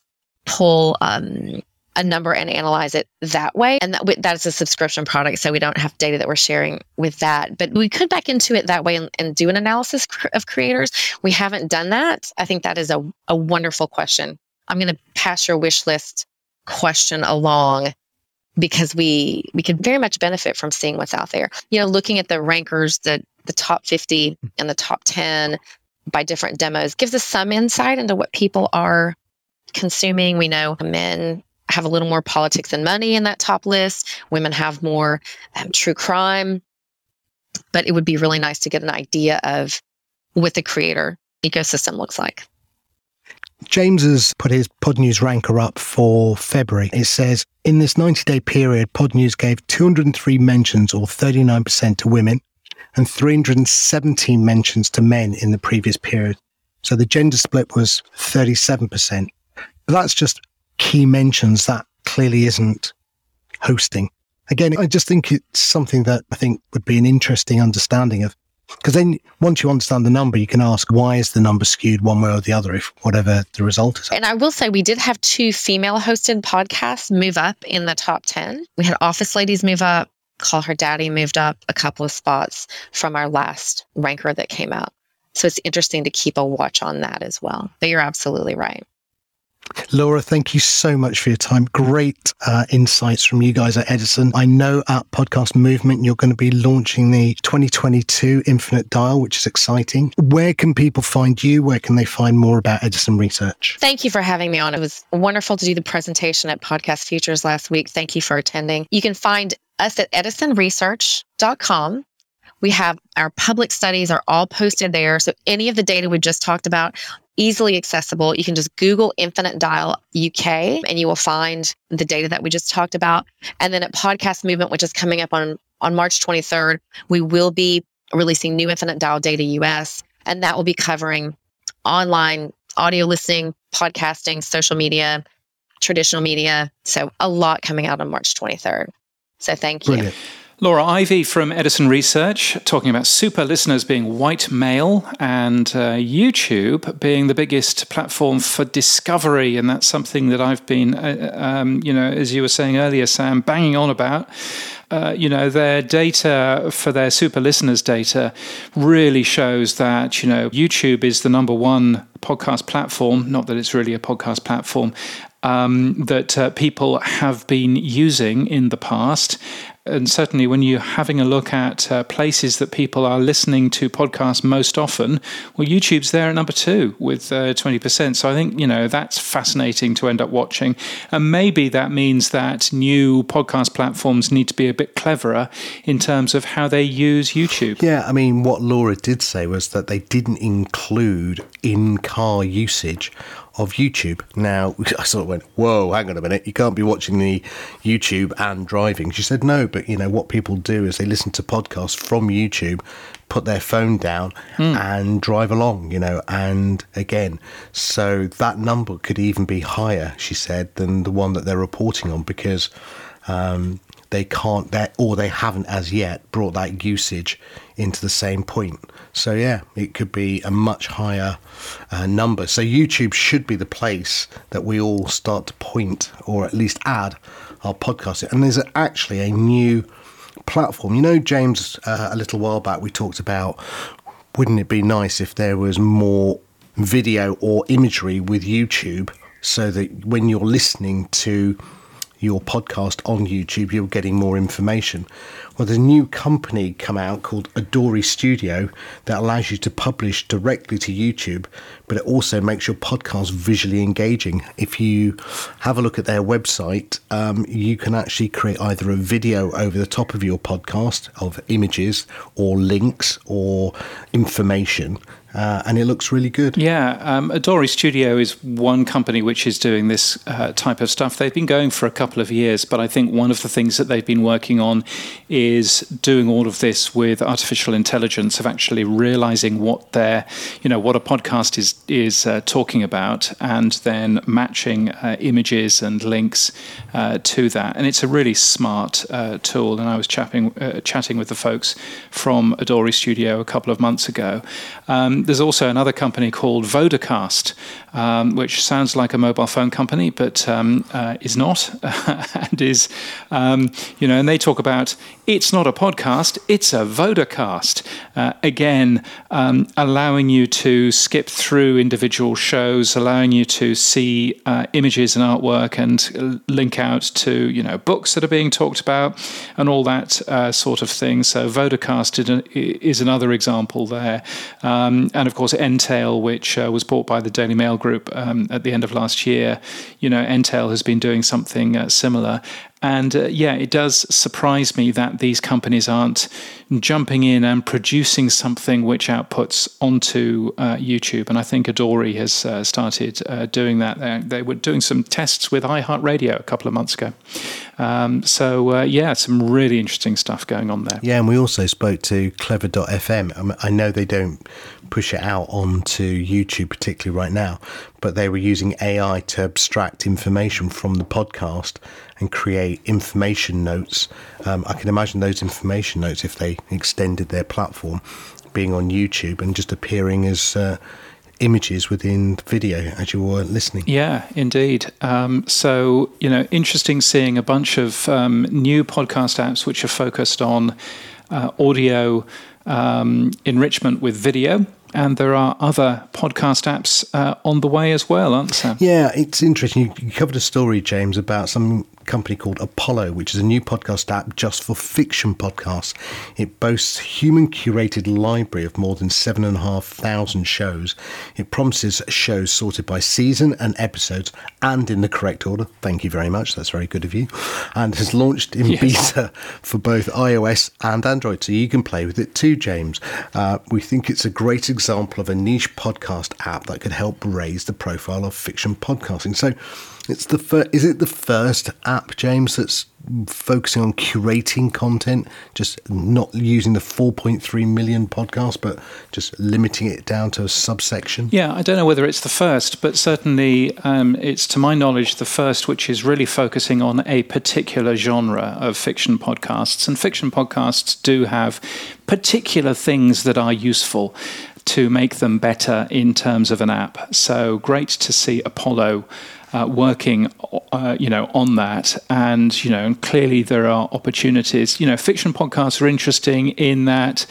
pull um, a number and analyze it that way. And that, that's a subscription product. So we don't have data that we're sharing with that. But we could back into it that way and, and do an analysis of creators. We haven't done that. I think that is a, a wonderful question. I'm going to pass your wish list question along because we we could very much benefit from seeing what's out there. You know, looking at the rankers, the the top 50 and the top 10 by different demos gives us some insight into what people are consuming. We know men have a little more politics and money in that top list. Women have more um, true crime. But it would be really nice to get an idea of what the creator ecosystem looks like. James has put his Pod News ranker up for February. It says in this 90 day period, Pod News gave 203 mentions or 39% to women and 317 mentions to men in the previous period. So the gender split was 37%. But that's just key mentions. That clearly isn't hosting. Again, I just think it's something that I think would be an interesting understanding of. Because then once you understand the number, you can ask why is the number skewed one way or the other, if whatever the result is. And I will say we did have two female hosted podcasts move up in the top 10. We had Office Ladies move up, Call Her Daddy moved up a couple of spots from our last ranker that came out. So it's interesting to keep a watch on that as well. But you're absolutely right. Laura, thank you so much for your time. Great uh, insights from you guys at Edison. I know at Podcast Movement, you're going to be launching the 2022 Infinite Dial, which is exciting. Where can people find you? Where can they find more about Edison Research? Thank you for having me on. It was wonderful to do the presentation at Podcast Futures last week. Thank you for attending. You can find us at edisonresearch.com. We have our public studies are all posted there. So any of the data we just talked about, easily accessible. You can just Google Infinite Dial UK and you will find the data that we just talked about. And then at Podcast Movement, which is coming up on, on March 23rd, we will be releasing new Infinite Dial data US, and that will be covering online audio listening, podcasting, social media, traditional media. So a lot coming out on March 23rd. So thank you. Brilliant. Laura Ivey from Edison Research talking about super listeners being white male and uh, YouTube being the biggest platform for discovery. And that's something that I've been, uh, um, you know, as you were saying earlier, Sam, banging on about. Uh, you know, their data for their super listeners data really shows that, you know, YouTube is the number one podcast platform, not that it's really a podcast platform, um, that uh, people have been using in the past and certainly when you're having a look at uh, places that people are listening to podcasts most often, well, YouTube's there at number two with uh, 20%. So I think, you know, that's fascinating to end up watching. And maybe that means that new podcast platforms need to be a bit cleverer in terms of how they use YouTube. Yeah, I mean, what Laura did say was that they didn't include in car usage of YouTube. Now, I sort of went, whoa, hang on a minute, you can't be watching the YouTube and driving. She said, no, but you know, what people do is they listen to podcasts from YouTube, put their phone down mm. and drive along, you know, and again, so that number could even be higher, she said, than the one that they're reporting on because um, they can't, or they haven't as yet brought that usage into the same point. So yeah, it could be a much higher uh, number. So YouTube should be the place that we all start to point, or at least add our podcast. And there's actually a new platform. You know, James, uh, a little while back we talked about. Wouldn't it be nice if there was more video or imagery with YouTube, so that when you're listening to your podcast on YouTube, you're getting more information. Well, there's a new company come out called Adori Studio that allows you to publish directly to YouTube, but it also makes your podcast visually engaging. If you have a look at their website, um, you can actually create either a video over the top of your podcast of images or links or information uh, and it looks really good. Yeah, um, Adori Studio is one company which is doing this uh, type of stuff. They've been going for a couple of years, but I think one of the things that they've been working on is doing all of this with artificial intelligence, of actually realizing what their, you know, what a podcast is is uh, talking about, and then matching uh, images and links uh, to that. And it's a really smart uh, tool. And I was chatting chatting with the folks from Adori Studio a couple of months ago. Um, there's also another company called Vodacast, um, which sounds like a mobile phone company, but um, uh, is not, and is, um, you know, and they talk about it's not a podcast, it's a Vodacast. Uh, again, um, allowing you to skip through individual shows, allowing you to see uh, images and artwork and link out to, you know, books that are being talked about and all that uh, sort of thing. So Vodacast is another example there. Um, and of course, Entale, which uh, was bought by the Daily Mail Group um, at the end of last year. You know, Entale has been doing something uh, similar. And uh, yeah, it does surprise me that these companies aren't jumping in and producing something which outputs onto uh, YouTube. And I think Adori has uh, started uh, doing that. They, they, were doing some tests with iHeartRadio a couple of months ago. Um, so uh, yeah, some really interesting stuff going on there. Yeah, and we also spoke to Clever.fm. I know they don't push it out onto YouTube, particularly right now, but they were using AI to abstract information from the podcast and create information notes. Um, I can imagine those information notes, if they extended their platform, being on YouTube and just appearing as. Uh, images within video as you were listening. Yeah, indeed. Um, so, you know, interesting seeing a bunch of um, new podcast apps which are focused on uh, audio um, enrichment with video and there are other podcast apps uh, on the way as well, aren't there? Yeah, it's interesting. You, covered a story, James, about some company called Apollo, which is a new podcast app just for fiction podcasts. It boasts a human curated library of more than seven and a half thousand shows. It promises shows sorted by season and episodes and in the correct order. Thank you very much. That's very good of you. And has launched in yes. beta for both iOS and Android, so you can play with it too, James. Uh, we think it's a great example of a niche podcast app that could help raise the profile of fiction podcasting. So it's the fir- is it the first app, James, that's focusing on curating content, just not using the 4.3 million podcast, but just limiting it down to a subsection? Yeah, I don't know whether it's the first, but certainly um, it's, to my knowledge, the first which is really focusing on a particular genre of fiction podcasts. And fiction podcasts do have particular things that are useful to make them better in terms of an app. So great to see Apollo uh, working, uh, you know, on that. And you know, clearly there are opportunities. You know, fiction podcasts are interesting in that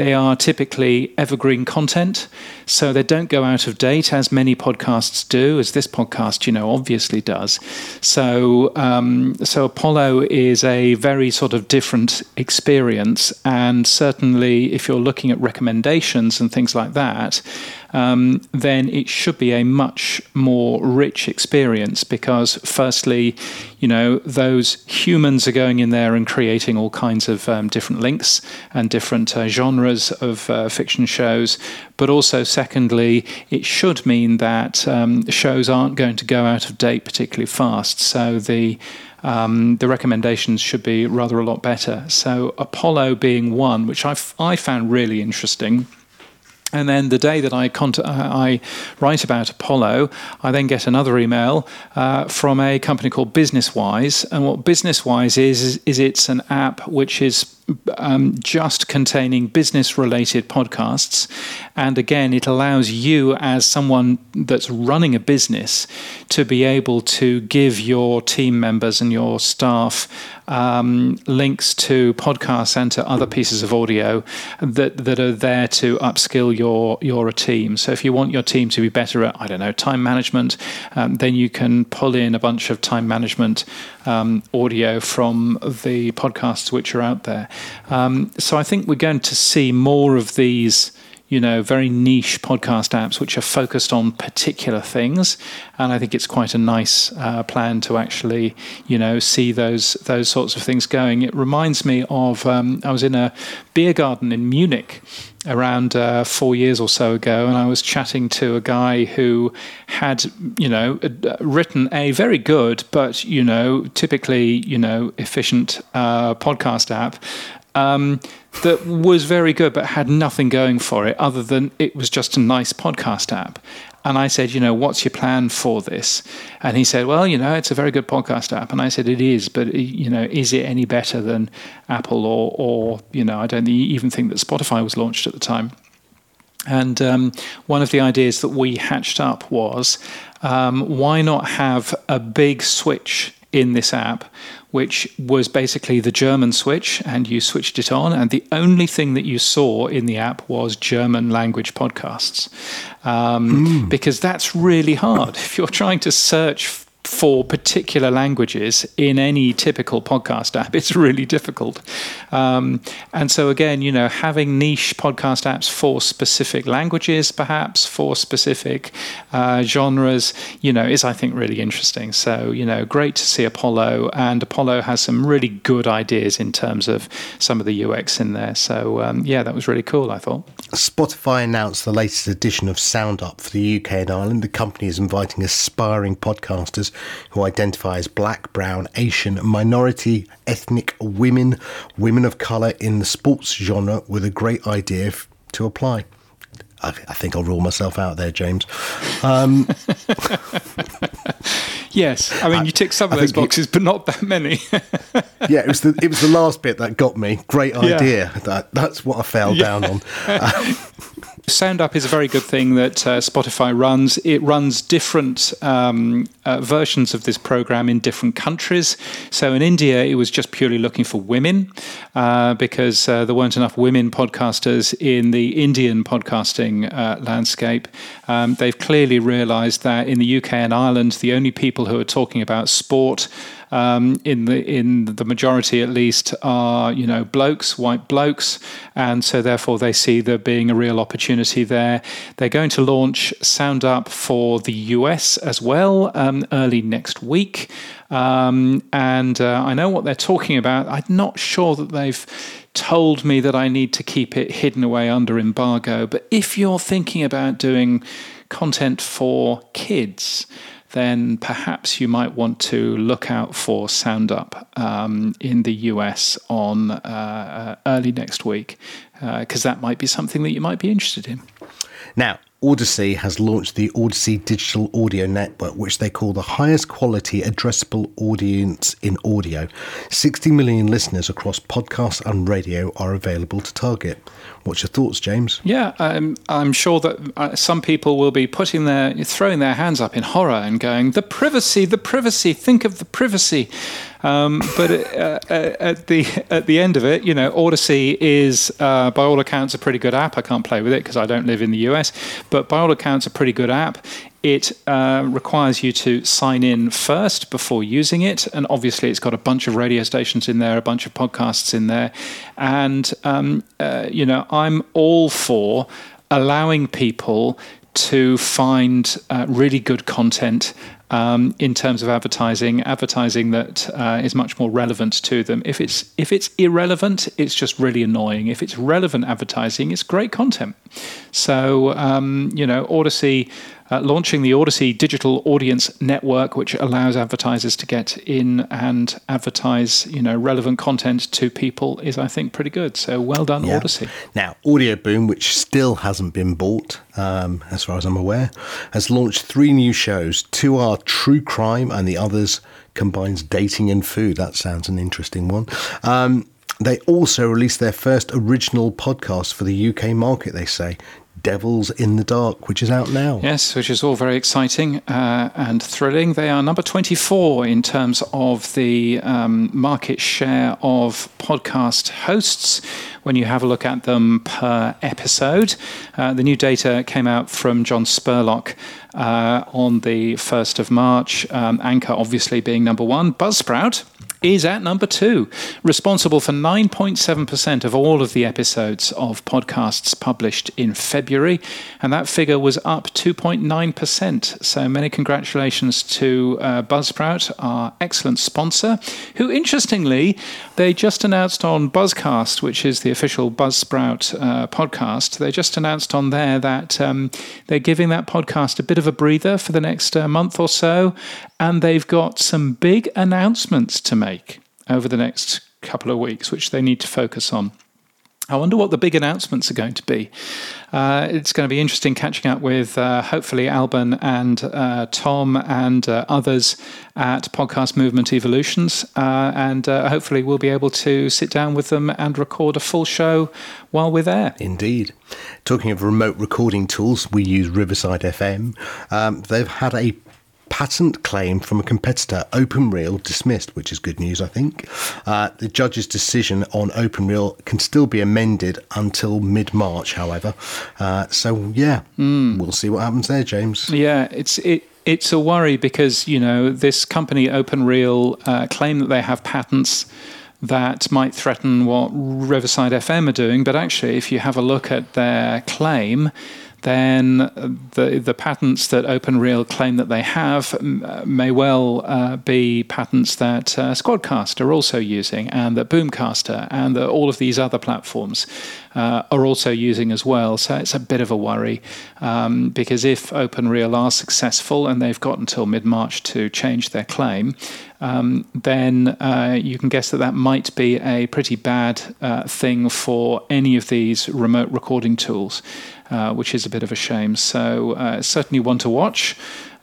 They are typically evergreen content, so they don't go out of date as many podcasts do, as this podcast, you know, obviously does. So, um, so Apollo is a very sort of different experience, and certainly if you're looking at recommendations and things like that, um, then it should be a much more rich experience because, firstly, you know, those humans are going in there and creating all kinds of um, different links and different uh, genres of uh, fiction shows. But also, secondly, it should mean that um, shows aren't going to go out of date particularly fast. So the um, the recommendations should be rather a lot better. So Apollo being one, which I, I found really interesting and then the day that I, uh, I write about Apollo, I then get another email uh, from a company called BusinessWise. And what BusinessWise is, is, is it's an app which is um, just containing business related podcasts. And again, it allows you, as someone that's running a business, to be able to give your team members and your staff um, links to podcasts and to other pieces of audio that, that are there to upskill your, your team. So if you want your team to be better at, I don't know, time management, um, then you can pull in a bunch of time management um, audio from the podcasts which are out there. Um, so I think we're going to see more of these you know, very niche podcast apps which are focused on particular things. And I think it's quite a nice uh, plan to actually, you know, see those those sorts of things going. It reminds me of um, I was in a beer garden in Munich around uh, four years or so ago, and I was chatting to a guy who had, you know, written a very good but you know typically you know efficient uh, podcast app. Um, that was very good but had nothing going for it other than it was just a nice podcast app. And I said, you know, what's your plan for this? And he said, well, you know, it's a very good podcast app. And I said, it is, but you know, is it any better than Apple or, or you know, I don't even think that Spotify was launched at the time. And um, one of the ideas that we hatched up was um, why not have a big switch in this app which was basically the German switch, and you switched it on, and the only thing that you saw in the app was German language podcasts. Um, mm. Because that's really hard. If you're trying to search for particular languages in any typical podcast app. It's really difficult. Um, and so, again, you know, having niche podcast apps for specific languages, perhaps for specific uh, genres, you know, is, I think, really interesting. So, you know, great to see Apollo. And Apollo has some really good ideas in terms of some of the UX in there. So, um, yeah, that was really cool, I thought. Spotify announced the latest edition of Sound Up for the UK and Ireland. The company is inviting aspiring podcasters who identify as black, brown, Asian, minority, ethnic women, women of colour in the sports genre with a great idea to apply. I, I think I'll rule myself out there, James. Um, yes, I mean you tick some of I those boxes, but not that many. yeah, it was the it was the last bit that got me. Great idea. Yeah. That that's what I fell yeah. down on. Um, SoundUp is a very good thing that uh, Spotify runs. It runs different um, uh, versions of this program in different countries. So in India, it was just purely looking for women uh, because uh, there weren't enough women podcasters in the Indian podcasting uh, landscape. Um, they've clearly realized that in the UK and Ireland, the only people who are talking about sport um, in the in the majority at least are you know blokes, white blokes, and so therefore they see there being a real opportunity there. They're going to launch Sound Up for the US as well um, early next week, um, and uh, I know what they're talking about. I'm not sure that they've told me that I need to keep it hidden away under embargo, but if you're thinking about doing content for kids then perhaps you might want to look out for SoundUp um, in the US on uh, uh, early next week, because uh, that might be something that you might be interested in. Now, Audacy has launched the Audacy Digital Audio Network, which they call the highest quality addressable audience in audio. 60 million listeners across podcasts and radio are available to target. What's your thoughts, James? Yeah, I'm, I'm sure that uh, some people will be putting their throwing their hands up in horror and going, "The privacy, the privacy! Think of the privacy." Um, but uh, uh, at the at the end of it, you know, Audacy is uh, by all accounts a pretty good app. I can't play with it because I don't live in the US, but by all accounts a pretty good app. It uh, requires you to sign in first before using it, and obviously it's got a bunch of radio stations in there, a bunch of podcasts in there, and um, uh, you know I'm all for allowing people to find uh, really good content um, in terms of advertising, advertising that uh, is much more relevant to them. If it's if it's irrelevant, it's just really annoying. If it's relevant advertising, it's great content. So um, you know, Audacy uh, launching the Audacy Digital Audience Network, which allows advertisers to get in and advertise, you know, relevant content to people, is I think pretty good. So well done, yeah. Audacy. Now, Audio Boom, which still hasn't been bought, um, as far as I'm aware, has launched three new shows. Two are true crime, and the others combines dating and food. That sounds an interesting one. Um, they also released their first original podcast for the UK market, they say. Devils in the Dark, which is out now. Yes, which is all very exciting uh, and thrilling. They are number 24 in terms of the um, market share of podcast hosts when you have a look at them per episode. Uh, the new data came out from John Spurlock uh, on the 1st of March. Um, Anchor, obviously, being number one. Buzzsprout is at number two, responsible for 9.7% of all of the episodes of podcasts published in February. And that figure was up 2.9%. So many congratulations to uh, Buzzsprout, our excellent sponsor, who interestingly, they just announced on Buzzcast, which is the official Buzzsprout uh, podcast, they just announced on there that um, they're giving that podcast a bit of a breather for the next uh, month or so. And they've got some big announcements to make over the next couple of weeks, which they need to focus on. I wonder what the big announcements are going to be. Uh, it's going to be interesting catching up with uh, hopefully Alban and uh, Tom and uh, others at Podcast Movement Evolutions. Uh, and uh, hopefully we'll be able to sit down with them and record a full show while we're there. Indeed. Talking of remote recording tools, we use Riverside FM. Um, they've had a patent claim from a competitor, OpenReel, dismissed, which is good news, I think. Uh, the judge's decision on OpenReel can still be amended until mid March, however. Uh, so, yeah, mm. we'll see what happens there, James. Yeah, it's it. It's a worry because you know this company OpenReel uh, claim that they have patents that might threaten what Riverside FM are doing, but actually, if you have a look at their claim, then the the patents that OpenReel claim that they have may well uh, be patents that uh, Squadcast are also using, and that Boomcaster and that all of these other platforms uh, are also using as well. So it's a bit of a worry um, because if OpenReel are successful and they've got until mid March to change their claim, um, then uh, you can guess that that might be a pretty bad uh, thing for any of these remote recording tools, uh, which is a bit of a shame. So, uh, certainly one to watch.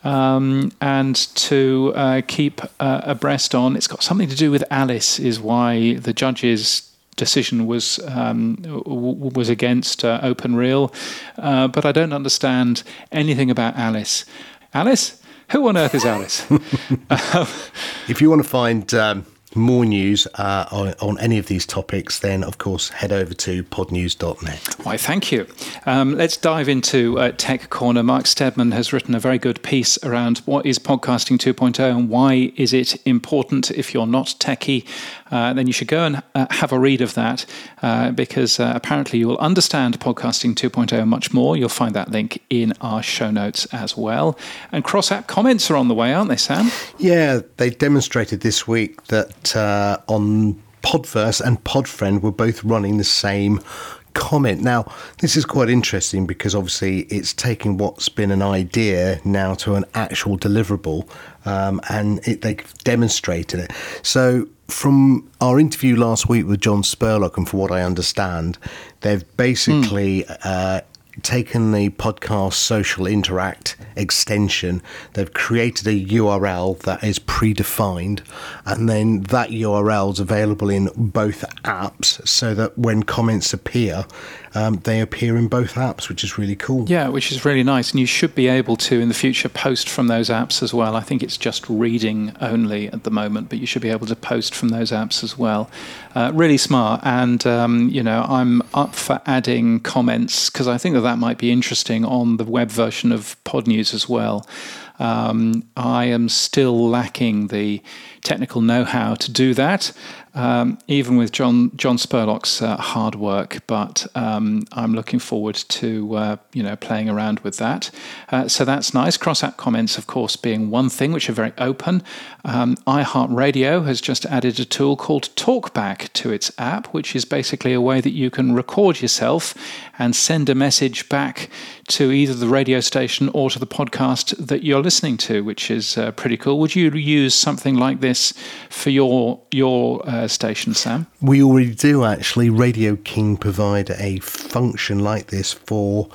Um, and to uh, keep uh, abreast on. It's got something to do with Alice, is why the judges decision was um, w- was against uh, OpenReel, uh, but I don't understand anything about Alice. Alice, who on earth is Alice? if you want to find um, more news uh, on, any of these topics, then of course head over to podnews.net. Why, thank you. Um, let's dive into uh, Tech Corner. Mark Steadman has written a very good piece around what is podcasting 2.0 and why is it important if you're not techie. Uh, then you should go and uh, have a read of that uh, because uh, apparently you will understand podcasting 2.0 much more. You'll find that link in our show notes as well. And cross app comments are on the way, aren't they, Sam? Yeah, they demonstrated this week that on Podverse and Podfriend were both running the same comment. Now, this is quite interesting because obviously it's taking what's been an idea now to an actual deliverable, um, and it, they've demonstrated it. So, from our interview last week with John Spurlock, and for what I understand, they've basically mm. uh, taken the podcast social interact extension, they've created a URL that is predefined, and then that URL is available in both apps so that when comments appear, um, they appear in both apps, which is really cool. Yeah, which is really nice. And you should be able to, in the future, post from those apps as well. I think it's just reading only at the moment, but you should be able to post from those apps as well. Uh, really smart. And, um, you know, I'm up for adding comments because I think that that might be interesting on the web version of Pod News as well. Um, I am still lacking the technical know-how to do that, um, even with John John Spurlock's uh, hard work. But um, I'm looking forward to uh, you know playing around with that. Uh, so that's nice. Cross app comments, of course, being one thing which are very open. Um, iHeartRadio has just added a tool called TalkBack to its app, which is basically a way that you can record yourself and send a message back to either the radio station or to the podcast that you're listening to, which is uh, pretty cool. Would you use something like this for your your uh, station, Sam? We already do actually. Radio King provide a function like this for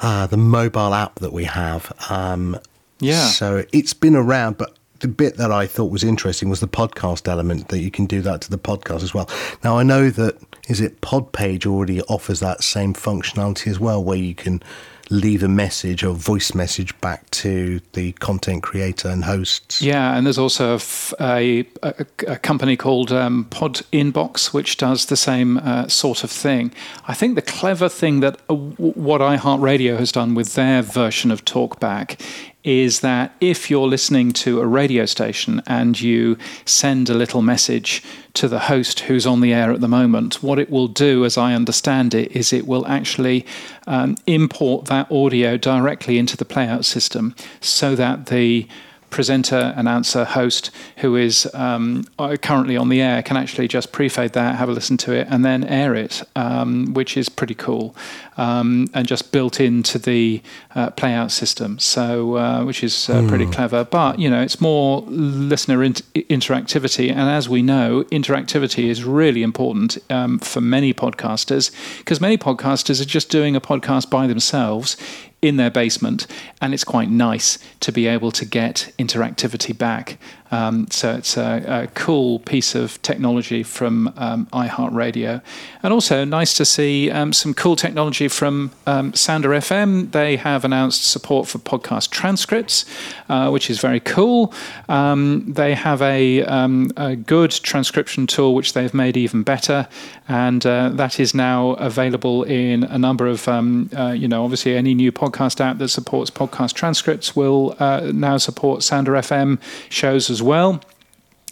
uh, the mobile app that we have. Um, yeah. So it's been around, but the bit that I thought was interesting was the podcast element that you can do that to the podcast as well. Now I know that is it Podpage already offers that same functionality as well, where you can leave a message or voice message back to the content creator and hosts. Yeah, and there's also a, a, a company called um, Pod Inbox, which does the same uh, sort of thing. I think the clever thing that uh, what iHeartRadio has done with their version of Talkback is that if you're listening to a radio station and you send a little message to the host who's on the air at the moment, what it will do, as I understand it, is it will actually um, import that audio directly into the playout system so that the presenter, announcer, host who is um, uh, currently on the air can actually just pre-fade that, have a listen to it, and then air it, um, which is pretty cool, um, and just built into the uh, playout system. So, uh, which is uh, mm. pretty clever. But you know, it's more listener in- interactivity, and as we know, interactivity is really important um, for many podcasters because many podcasters are just doing a podcast by themselves in their basement, and it's quite nice to be able to get interactivity back. Um, so it's a, a, cool piece of technology from um, iHeartRadio, and also nice to see um, some cool technology from um, Sounder FM. They have announced support for podcast transcripts, uh, which is very cool. Um, they have a, um, a, good transcription tool which they've made even better, and uh, that is now available in a number of uh, you know obviously any new podcast app that supports podcast transcripts will uh, now support Sounder FM shows as well.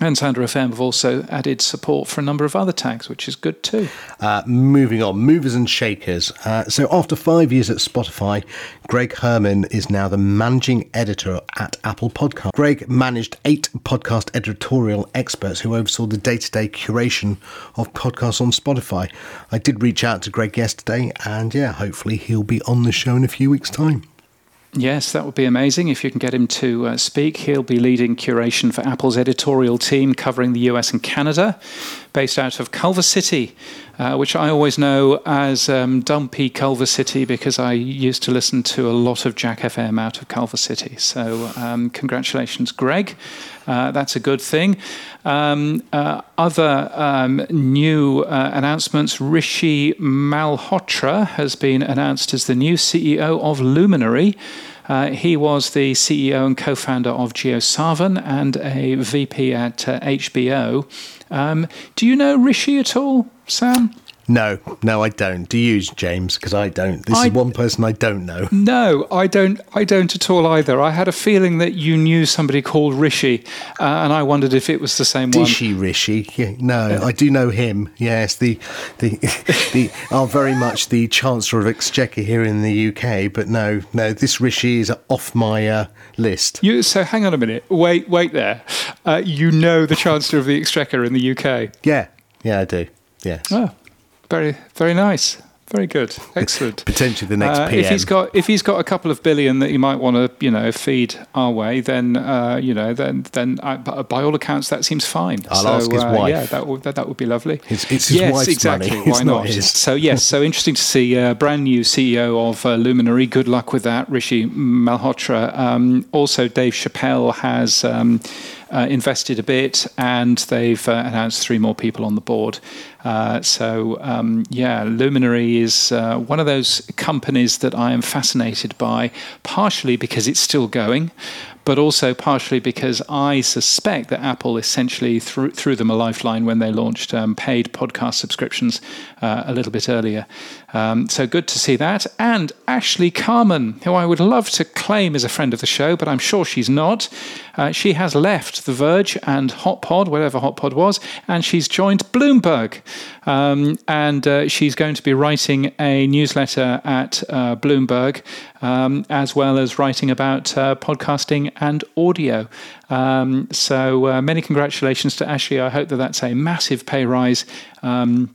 And Sounder FM have also added support for a number of other tags, which is good too. Uh, moving on, movers and shakers. Uh, so, after five years at Spotify, Greg Herman is now the managing editor at Apple Podcast. Greg managed eight podcast editorial experts who oversaw the day to day curation of podcasts on Spotify. I did reach out to Greg yesterday, and yeah, hopefully he'll be on the show in a few weeks' time. Yes, that would be amazing if you can get him to uh, speak. He'll be leading curation for Apple's editorial team covering the US and Canada, based out of Culver City, uh, which I always know as um, Dumpy Culver City because I used to listen to a lot of Jack FM out of Culver City. So, um, congratulations, Greg. Uh, that's a good thing. Um, uh, other um, new uh, announcements Rishi Malhotra has been announced as the new CEO of Luminary. Uh, he was the CEO and co founder of JioSaavn and a VP at uh, HBO. Um, do you know Rishi at all, Sam? No, no, I don't. Do you, James? Because I don't. This I, is one person I don't know. No, I don't. I don't at all either. I had a feeling that you knew somebody called Rishi, uh, and I wondered if it was the same Dishi one. Rishi? Yeah, no, yeah. I do know him. Yes, the the the are very much the Chancellor of Exchequer here in the UK. But no, no, this Rishi is off my uh, list. You, so hang on a minute. Wait, wait there. Uh, you know the Chancellor of the Exchequer in the UK? Yeah, yeah, I do. Yes. Oh. Very, very nice. Very good. Excellent. Potentially the next Uh, PM. if he's got if he's got a couple of billion that he might want to you know feed our way, then uh, you know then then I, by by all accounts that seems fine. I'll so, ask his uh, wife. Yeah, that would that, that would be lovely. It's- it's his yes, wife's exactly. money. Why It's not not? So yes, so interesting to see uh, brand new CEO of uh, Luminary. Good luck with that, Rishi Malhotra. Um, also, Dave Chappelle has. Um, uh, invested a bit, and they've uh, announced three more people on the board. Uh, so, um, yeah, Luminary is uh, one of those companies that I am fascinated by, partially because it's still going, but also partially because I suspect that Apple essentially threw, threw them a lifeline when they launched um, paid podcast subscriptions uh, a little bit earlier. Um, so good to see that. And Ashley Carman, who I would love to claim as a friend of the show, but I'm sure she's not. Uh, she has left The Verge and HotPod, whatever HotPod was, and she's joined Bloomberg. Um, and uh, she's going to be writing a newsletter at uh, Bloomberg, um, as well as writing about uh, podcasting and audio. Um, so uh, many congratulations to Ashley. I hope that that's a massive pay rise. Um,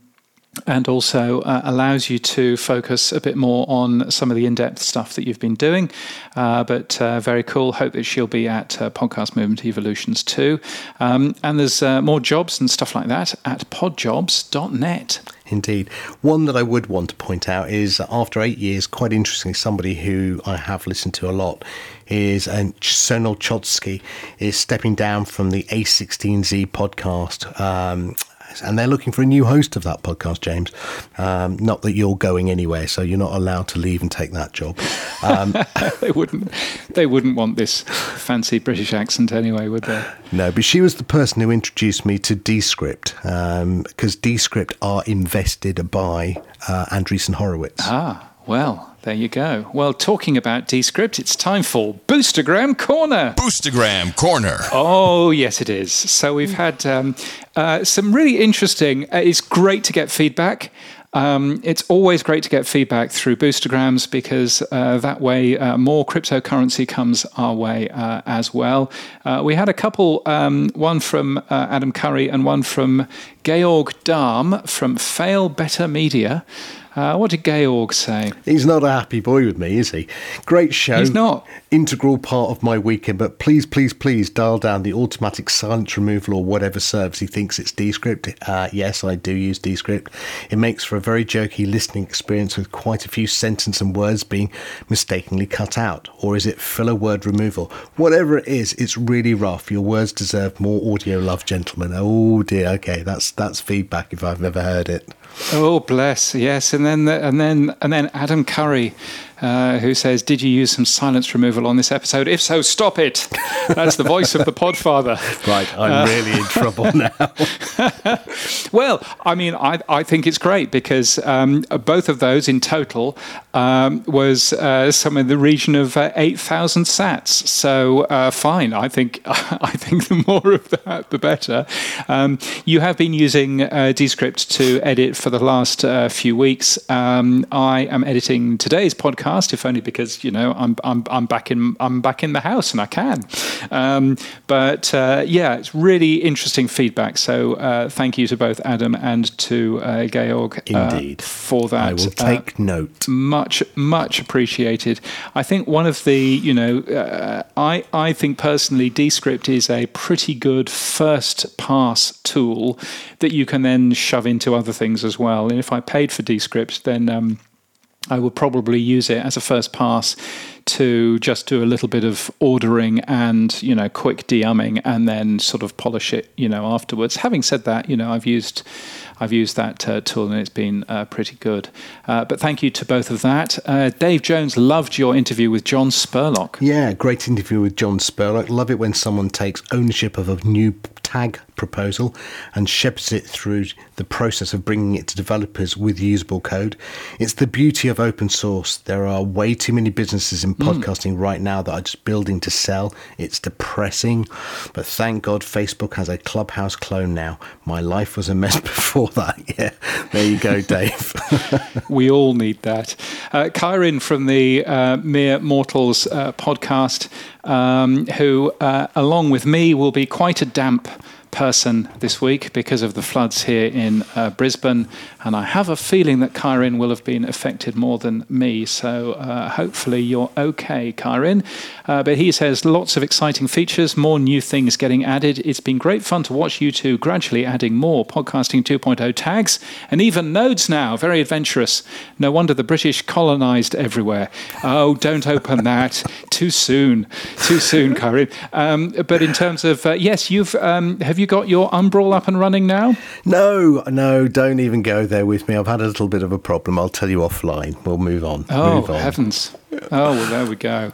and also uh, allows you to focus a bit more on some of the in-depth stuff that you've been doing. Uh, but uh, very cool. Hope that she'll be at uh, Podcast Movement Evolutions too. Um, and there's uh, more jobs and stuff like that at podjobs.net. Indeed. One that I would want to point out is after eight years, quite interestingly, somebody who I have listened to a lot is and Sonal Chokshi is stepping down from the A16Z podcast. Um, and they're looking for a new host of that podcast, James. Um, not that you're going anywhere, so you're not allowed to leave and take that job. Um, they wouldn't. They wouldn't want this fancy British accent anyway, would they? No, but she was the person who introduced me to Descript because Descript are invested by uh, Andreessen Horowitz. Ah, well, there you go. Well, talking about Descript, it's time for Boostergram Corner. Boostergram Corner. Oh, yes, it is. So we've had um, uh, some really interesting. Uh, it's great to get feedback. Um, it's always great to get feedback through boostergrams because uh, that way uh, more cryptocurrency comes our way uh, as well. Uh, we had a couple, um, one from uh, Adam Curry and one from Georg Darm from Fail Better Media. Uh, what did Georg say? He's not a happy boy with me, is he? Great show. He's not. Integral part of my weekend, but please, please, please dial down the automatic silence removal or whatever serves he thinks it's Descript. Uh, yes, I do use Descript. It makes for a very jerky listening experience with quite a few sentences and words being mistakenly cut out. Or is it filler word removal? Whatever it is, it's really rough. Your words deserve more audio love, gentlemen. Oh dear. Okay, that's that's feedback if I've ever heard it. Oh, bless. Yes, and then the, and then and then Adam Curry, uh, who says, "Did you use some silence removal on this episode? If so, stop it." That's the voice of the Podfather. Right, I'm really in trouble now. Well, I mean, I, I think it's great because um, both of those in total um, was uh, some in the region of uh, eight thousand sats. So uh, fine, I think I think the more of that, the better. Um, you have been using uh, Descript to edit for the last uh, few weeks. Um, I am editing today's podcast, if only because you know I'm I'm I'm back in I'm back in the house and I can. Um, but uh, yeah, it's really interesting feedback. So uh, thank you to both Adam and to uh, Georg uh, Indeed. for that. I will Uh, take note. much much appreciated i think one of the you know uh, i i think personally descript is a pretty good first pass tool that you can then shove into other things as well and if i paid for descript then um I would probably use it as a first pass to just do a little bit of ordering and you know quick de-umming and then sort of polish it you know afterwards. Having said that, you know I've used I've used that uh, tool and it's been uh, pretty good. Uh, but thank you to both of that. Uh, Dave Jones loved your interview with John Spurlock. Yeah, great interview with John Spurlock. Love it when someone takes ownership of a new tag proposal and shepherds it through the process of bringing it to developers with usable code. It's the beauty of open source. There are way too many businesses in podcasting right now that are just building to sell. It's depressing, but thank God Facebook has a Clubhouse clone now. My life was a mess before that. Yeah, there you go, Dave. we all need that. Uh, from the uh, Mere Mortals uh, podcast, um, who, uh, along with me, will be quite a damp person this week because of the floods here in uh, Brisbane, and I have a feeling that Kyrene will have been affected more than me. So uh, hopefully you're okay, Kyrene. Uh, but he says lots of exciting features, more new things getting added. It's been great fun to watch you two gradually adding more podcasting 2.0 tags and even nodes now. Very adventurous. No wonder the British colonised everywhere. Oh, don't open that. Too soon. Too soon, Kyrene. Um, but in terms of uh, yes, you've um, have you got your Umbrel up and running now? No, no, don't even go there with me. I've had a little bit of a problem. I'll tell you offline. We'll move on. Oh, move on. heavens. Oh, well, there we go.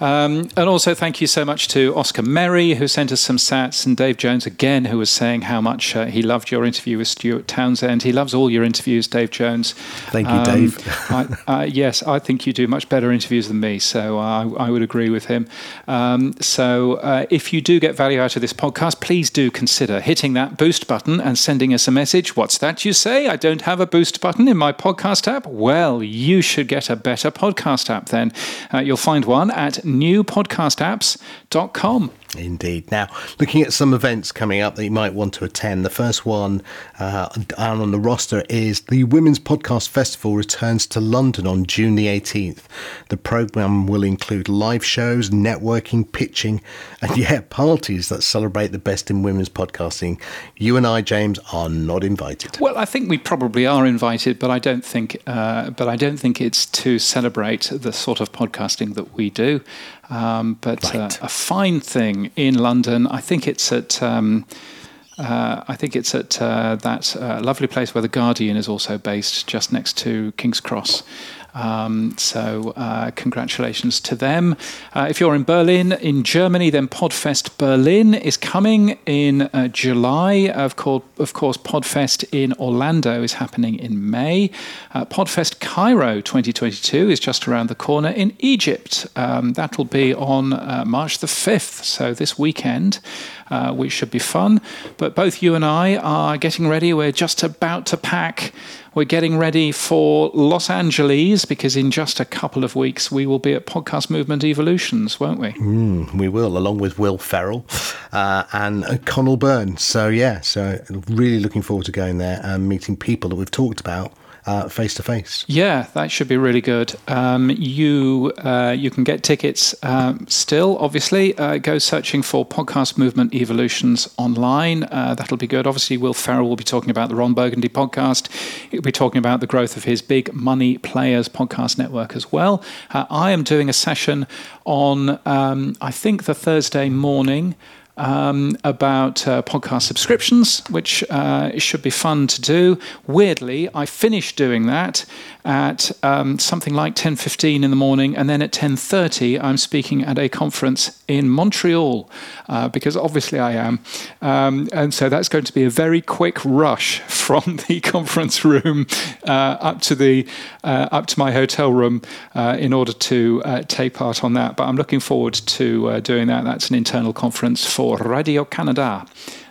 Um, and also, thank you so much to Oscar Merry, who sent us some sats, and Dave Jones again, who was saying how much uh, he loved your interview with Stuart Townsend. He loves all your interviews, Dave Jones. Thank you, um, Dave. I, uh, yes, I think you do much better interviews than me, so I, I would agree with him. Um, so, uh, if you do get value out of this podcast, please do consider hitting that boost button and sending us a message. What's that you say? I don't have a boost button in my podcast app. Well, you should get a better podcast app then. Uh, you'll find one at newpodcastapps.com. Indeed. Now, looking at some events coming up that you might want to attend, the first one uh, on the roster is the Women's Podcast Festival returns to London on June the 18th. The programme will include live shows, networking, pitching, and yeah, parties that celebrate the best in women's podcasting. You and I, James, are not invited. Well, I think we probably are invited, but I don't think, uh, but I don't think it's to celebrate the sort of podcasting that we do. Um, but uh, right. uh, a fine thing in London. I think it's at. Um, uh, I think it's at uh, that uh, lovely place where the Guardian is also based, just next to King's Cross. Um, so, uh, congratulations to them. Uh, if you're in Berlin, in Germany, then Podfest Berlin is coming in uh, July. Of course, of course, Podfest in Orlando is happening in May. Uh, Podfest Cairo 2022 is just around the corner in Egypt. Um, that will be on uh, March the 5th, so this weekend. Uh, which should be fun. But both you and I are getting ready. We're just about to pack we're getting ready for Los Angeles because in just a couple of weeks we will be at Podcast Movement Evolutions, won't we? Mm, we will, along with Will Ferrell uh, and Conal Byrne. So, yeah, so really looking forward to going there and meeting people that we've talked about face to face. Yeah, that should be really good. Um, you uh, you can get tickets um, still. Obviously, uh, go searching for Podcast Movement Evolutions online. Uh, that'll be good. Obviously, Will Ferrell will be talking about the Ron Burgundy podcast. He'll be talking about the growth of his Big Money Players podcast network as well. Uh, I am doing a session on um, I think the Thursday morning um, about uh, podcast subscriptions, which uh, should be fun to do. Weirdly, I finished doing that at um, something like 10.15 in the morning and then at 10.30 i'm speaking at a conference in montreal uh, because obviously i am. Um, and so that's going to be a very quick rush from the conference room uh, up to the uh, up to my hotel room uh, in order to uh, take part on that. But i'm looking forward to uh, doing that. That's an internal conference for radio canada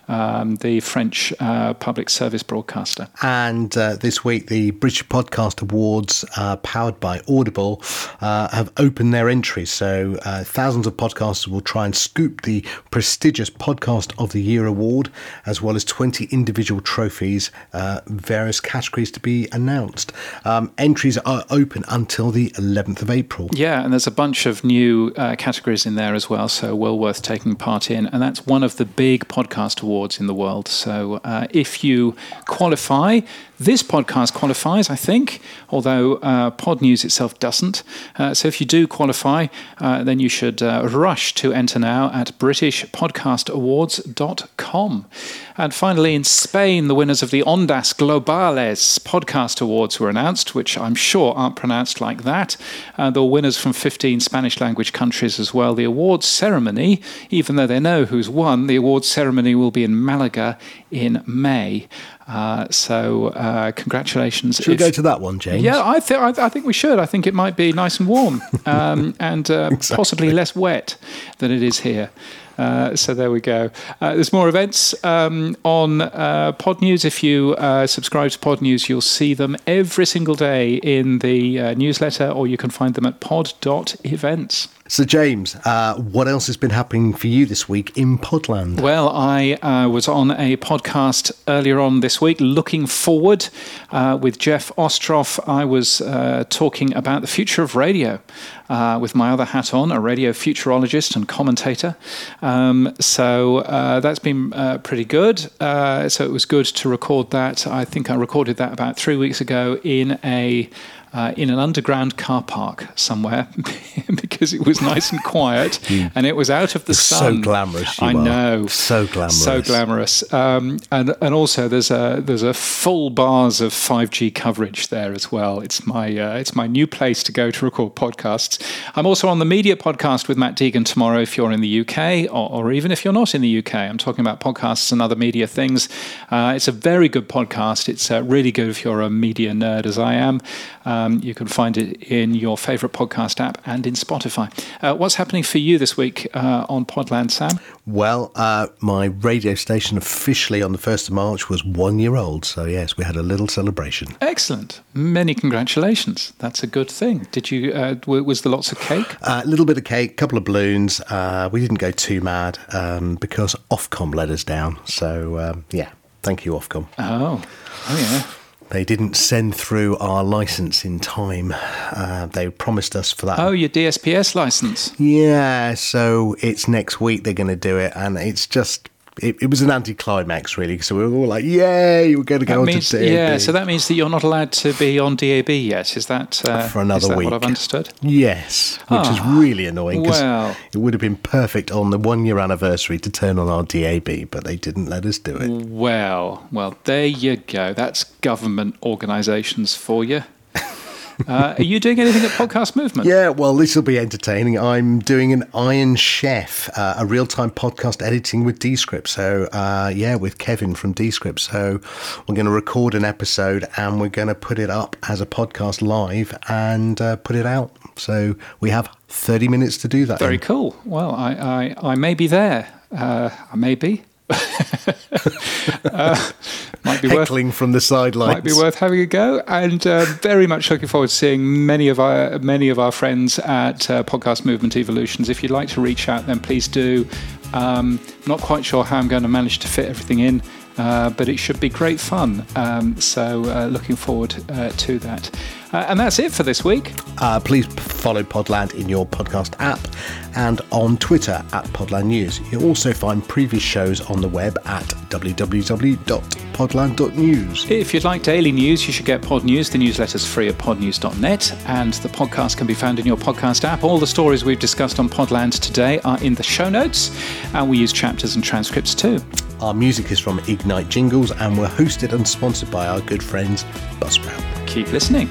um, the French uh, public service broadcaster. And uh, this week, the British Podcast Awards, uh, powered by Audible, uh, have opened their entries. So uh, thousands of podcasters will try and scoop the prestigious Podcast of the Year award, as well as 20 individual trophies, uh, various categories to be announced. Um, entries are open until the 11th of April. Yeah, and there's a bunch of new categories in there as well, so well worth taking part in. And that's one of the big podcast awards awards in the world. So uh, if you qualify, this podcast qualifies, I think, although uh, Pod News itself doesn't. Uh, so if you do qualify, uh, then you should uh, rush to enter now at BritishPodcastAwards.com. And finally, in Spain, the winners of the Ondas Globales Podcast Awards were announced, which I'm sure aren't pronounced like that. Uh, there were winners from 15 Spanish language countries as well. The awards ceremony, even though they know who's won, the awards ceremony will be in Malaga in May. Uh, so uh, congratulations. Should if, we go to that one, James? Yeah, I, th- I, I, think we should. I think it might be nice and warm um, and uh, exactly. possibly less wet than it is here. Uh, so there we go. Uh, there's more events um, on uh, Pod News. If you uh, subscribe to Pod News, you'll see them every single day in the uh, newsletter, or you can find them at pod.events. So, James, uh, what else has been happening for you this week in Podland? Well, I uh, was on a podcast earlier on this week, looking forward uh, with Jeff Ostroff. I was uh, talking about the future of radio uh, with my other hat on, a radio futurologist and commentator. Um, so uh, that's been pretty good. so it was good to record that. I think I recorded that about three weeks ago in a uh, in an underground car park somewhere because it was nice and quiet and it was out of the sun. So glamorous, I are. know. So glamorous. So glamorous. Um, and and also there's a there's a full bars of 5G coverage there as well. It's my uh, it's my new place to go to record podcasts. I'm also on the media podcast with Matt Deegan tomorrow if you're in the UK or, or even if you're not in the UK. I'm talking about podcasts and other media things. Uh, it's a very good podcast. It's uh, really good if you're a media nerd as I am. Um, you can find it in your favourite podcast app and in Spotify. Uh, what's happening for you this week uh, on Podland, Sam? Well, uh, my radio station officially on the 1st of March was one year old. So, yes, we had a little celebration. Excellent. Many congratulations. That's a good thing. Did you, uh, was there lots of cake? A uh, little bit of cake, a couple of balloons. Uh, we didn't go too mad um, because Ofcom let us down. So, um, yeah, thank you, Ofcom. Oh, oh, yeah. They didn't send through our license in time. Uh, they promised us for that. Oh, your DSPS license? Yeah, so it's next week they're going to do it, and it's just it, it was an anticlimax, really. So we were all like, "Yay, we're going to go means, on to DAB." Yeah, so that means that you're not allowed to be on DAB yet. Is that uh, for another that week? What I've understood. Yes, which oh, is ah, really annoying because well. it would have been perfect on the one year anniversary to turn on our DAB, but they didn't let us do it. Well, well, there you go. That's government organisations for you. Uh, are you doing anything at Podcast Movement? Yeah, well, this will be entertaining. I'm doing an Iron Chef, uh, a real time podcast editing with Descript. So, uh, yeah, with Kevin from Descript. So, we're going to record an episode and we're going to put it up as a podcast live and uh, put it out. So, we have 30 minutes to do that. Very in. cool. Well, I, I, I may be there. Uh, I may be. Uh, might be heckling worth, from the sidelines. Might be worth having a go, and uh, very much looking forward to seeing many of our many of our friends at uh, Podcast Movement Evolutions. If you'd like to reach out, then please do. Um, not quite sure how I'm going to manage to fit everything in. Uh, but it should be great fun. Um, so, uh, looking forward uh, to that. Uh, and that's it for this week. Uh, please follow Podland in your podcast app and on Twitter at Podland News. You'll also find previous shows on the web at www.podland.news. If you'd like daily news, you should get Pod News. The newsletter's free at podnews.net, and the podcast can be found in your podcast app. All the stories we've discussed on Podland today are in the show notes, and we use chapters and transcripts too. Our music is from Ignite Jingles, and we're hosted and sponsored by our good friends Buzzsprout. Keep listening.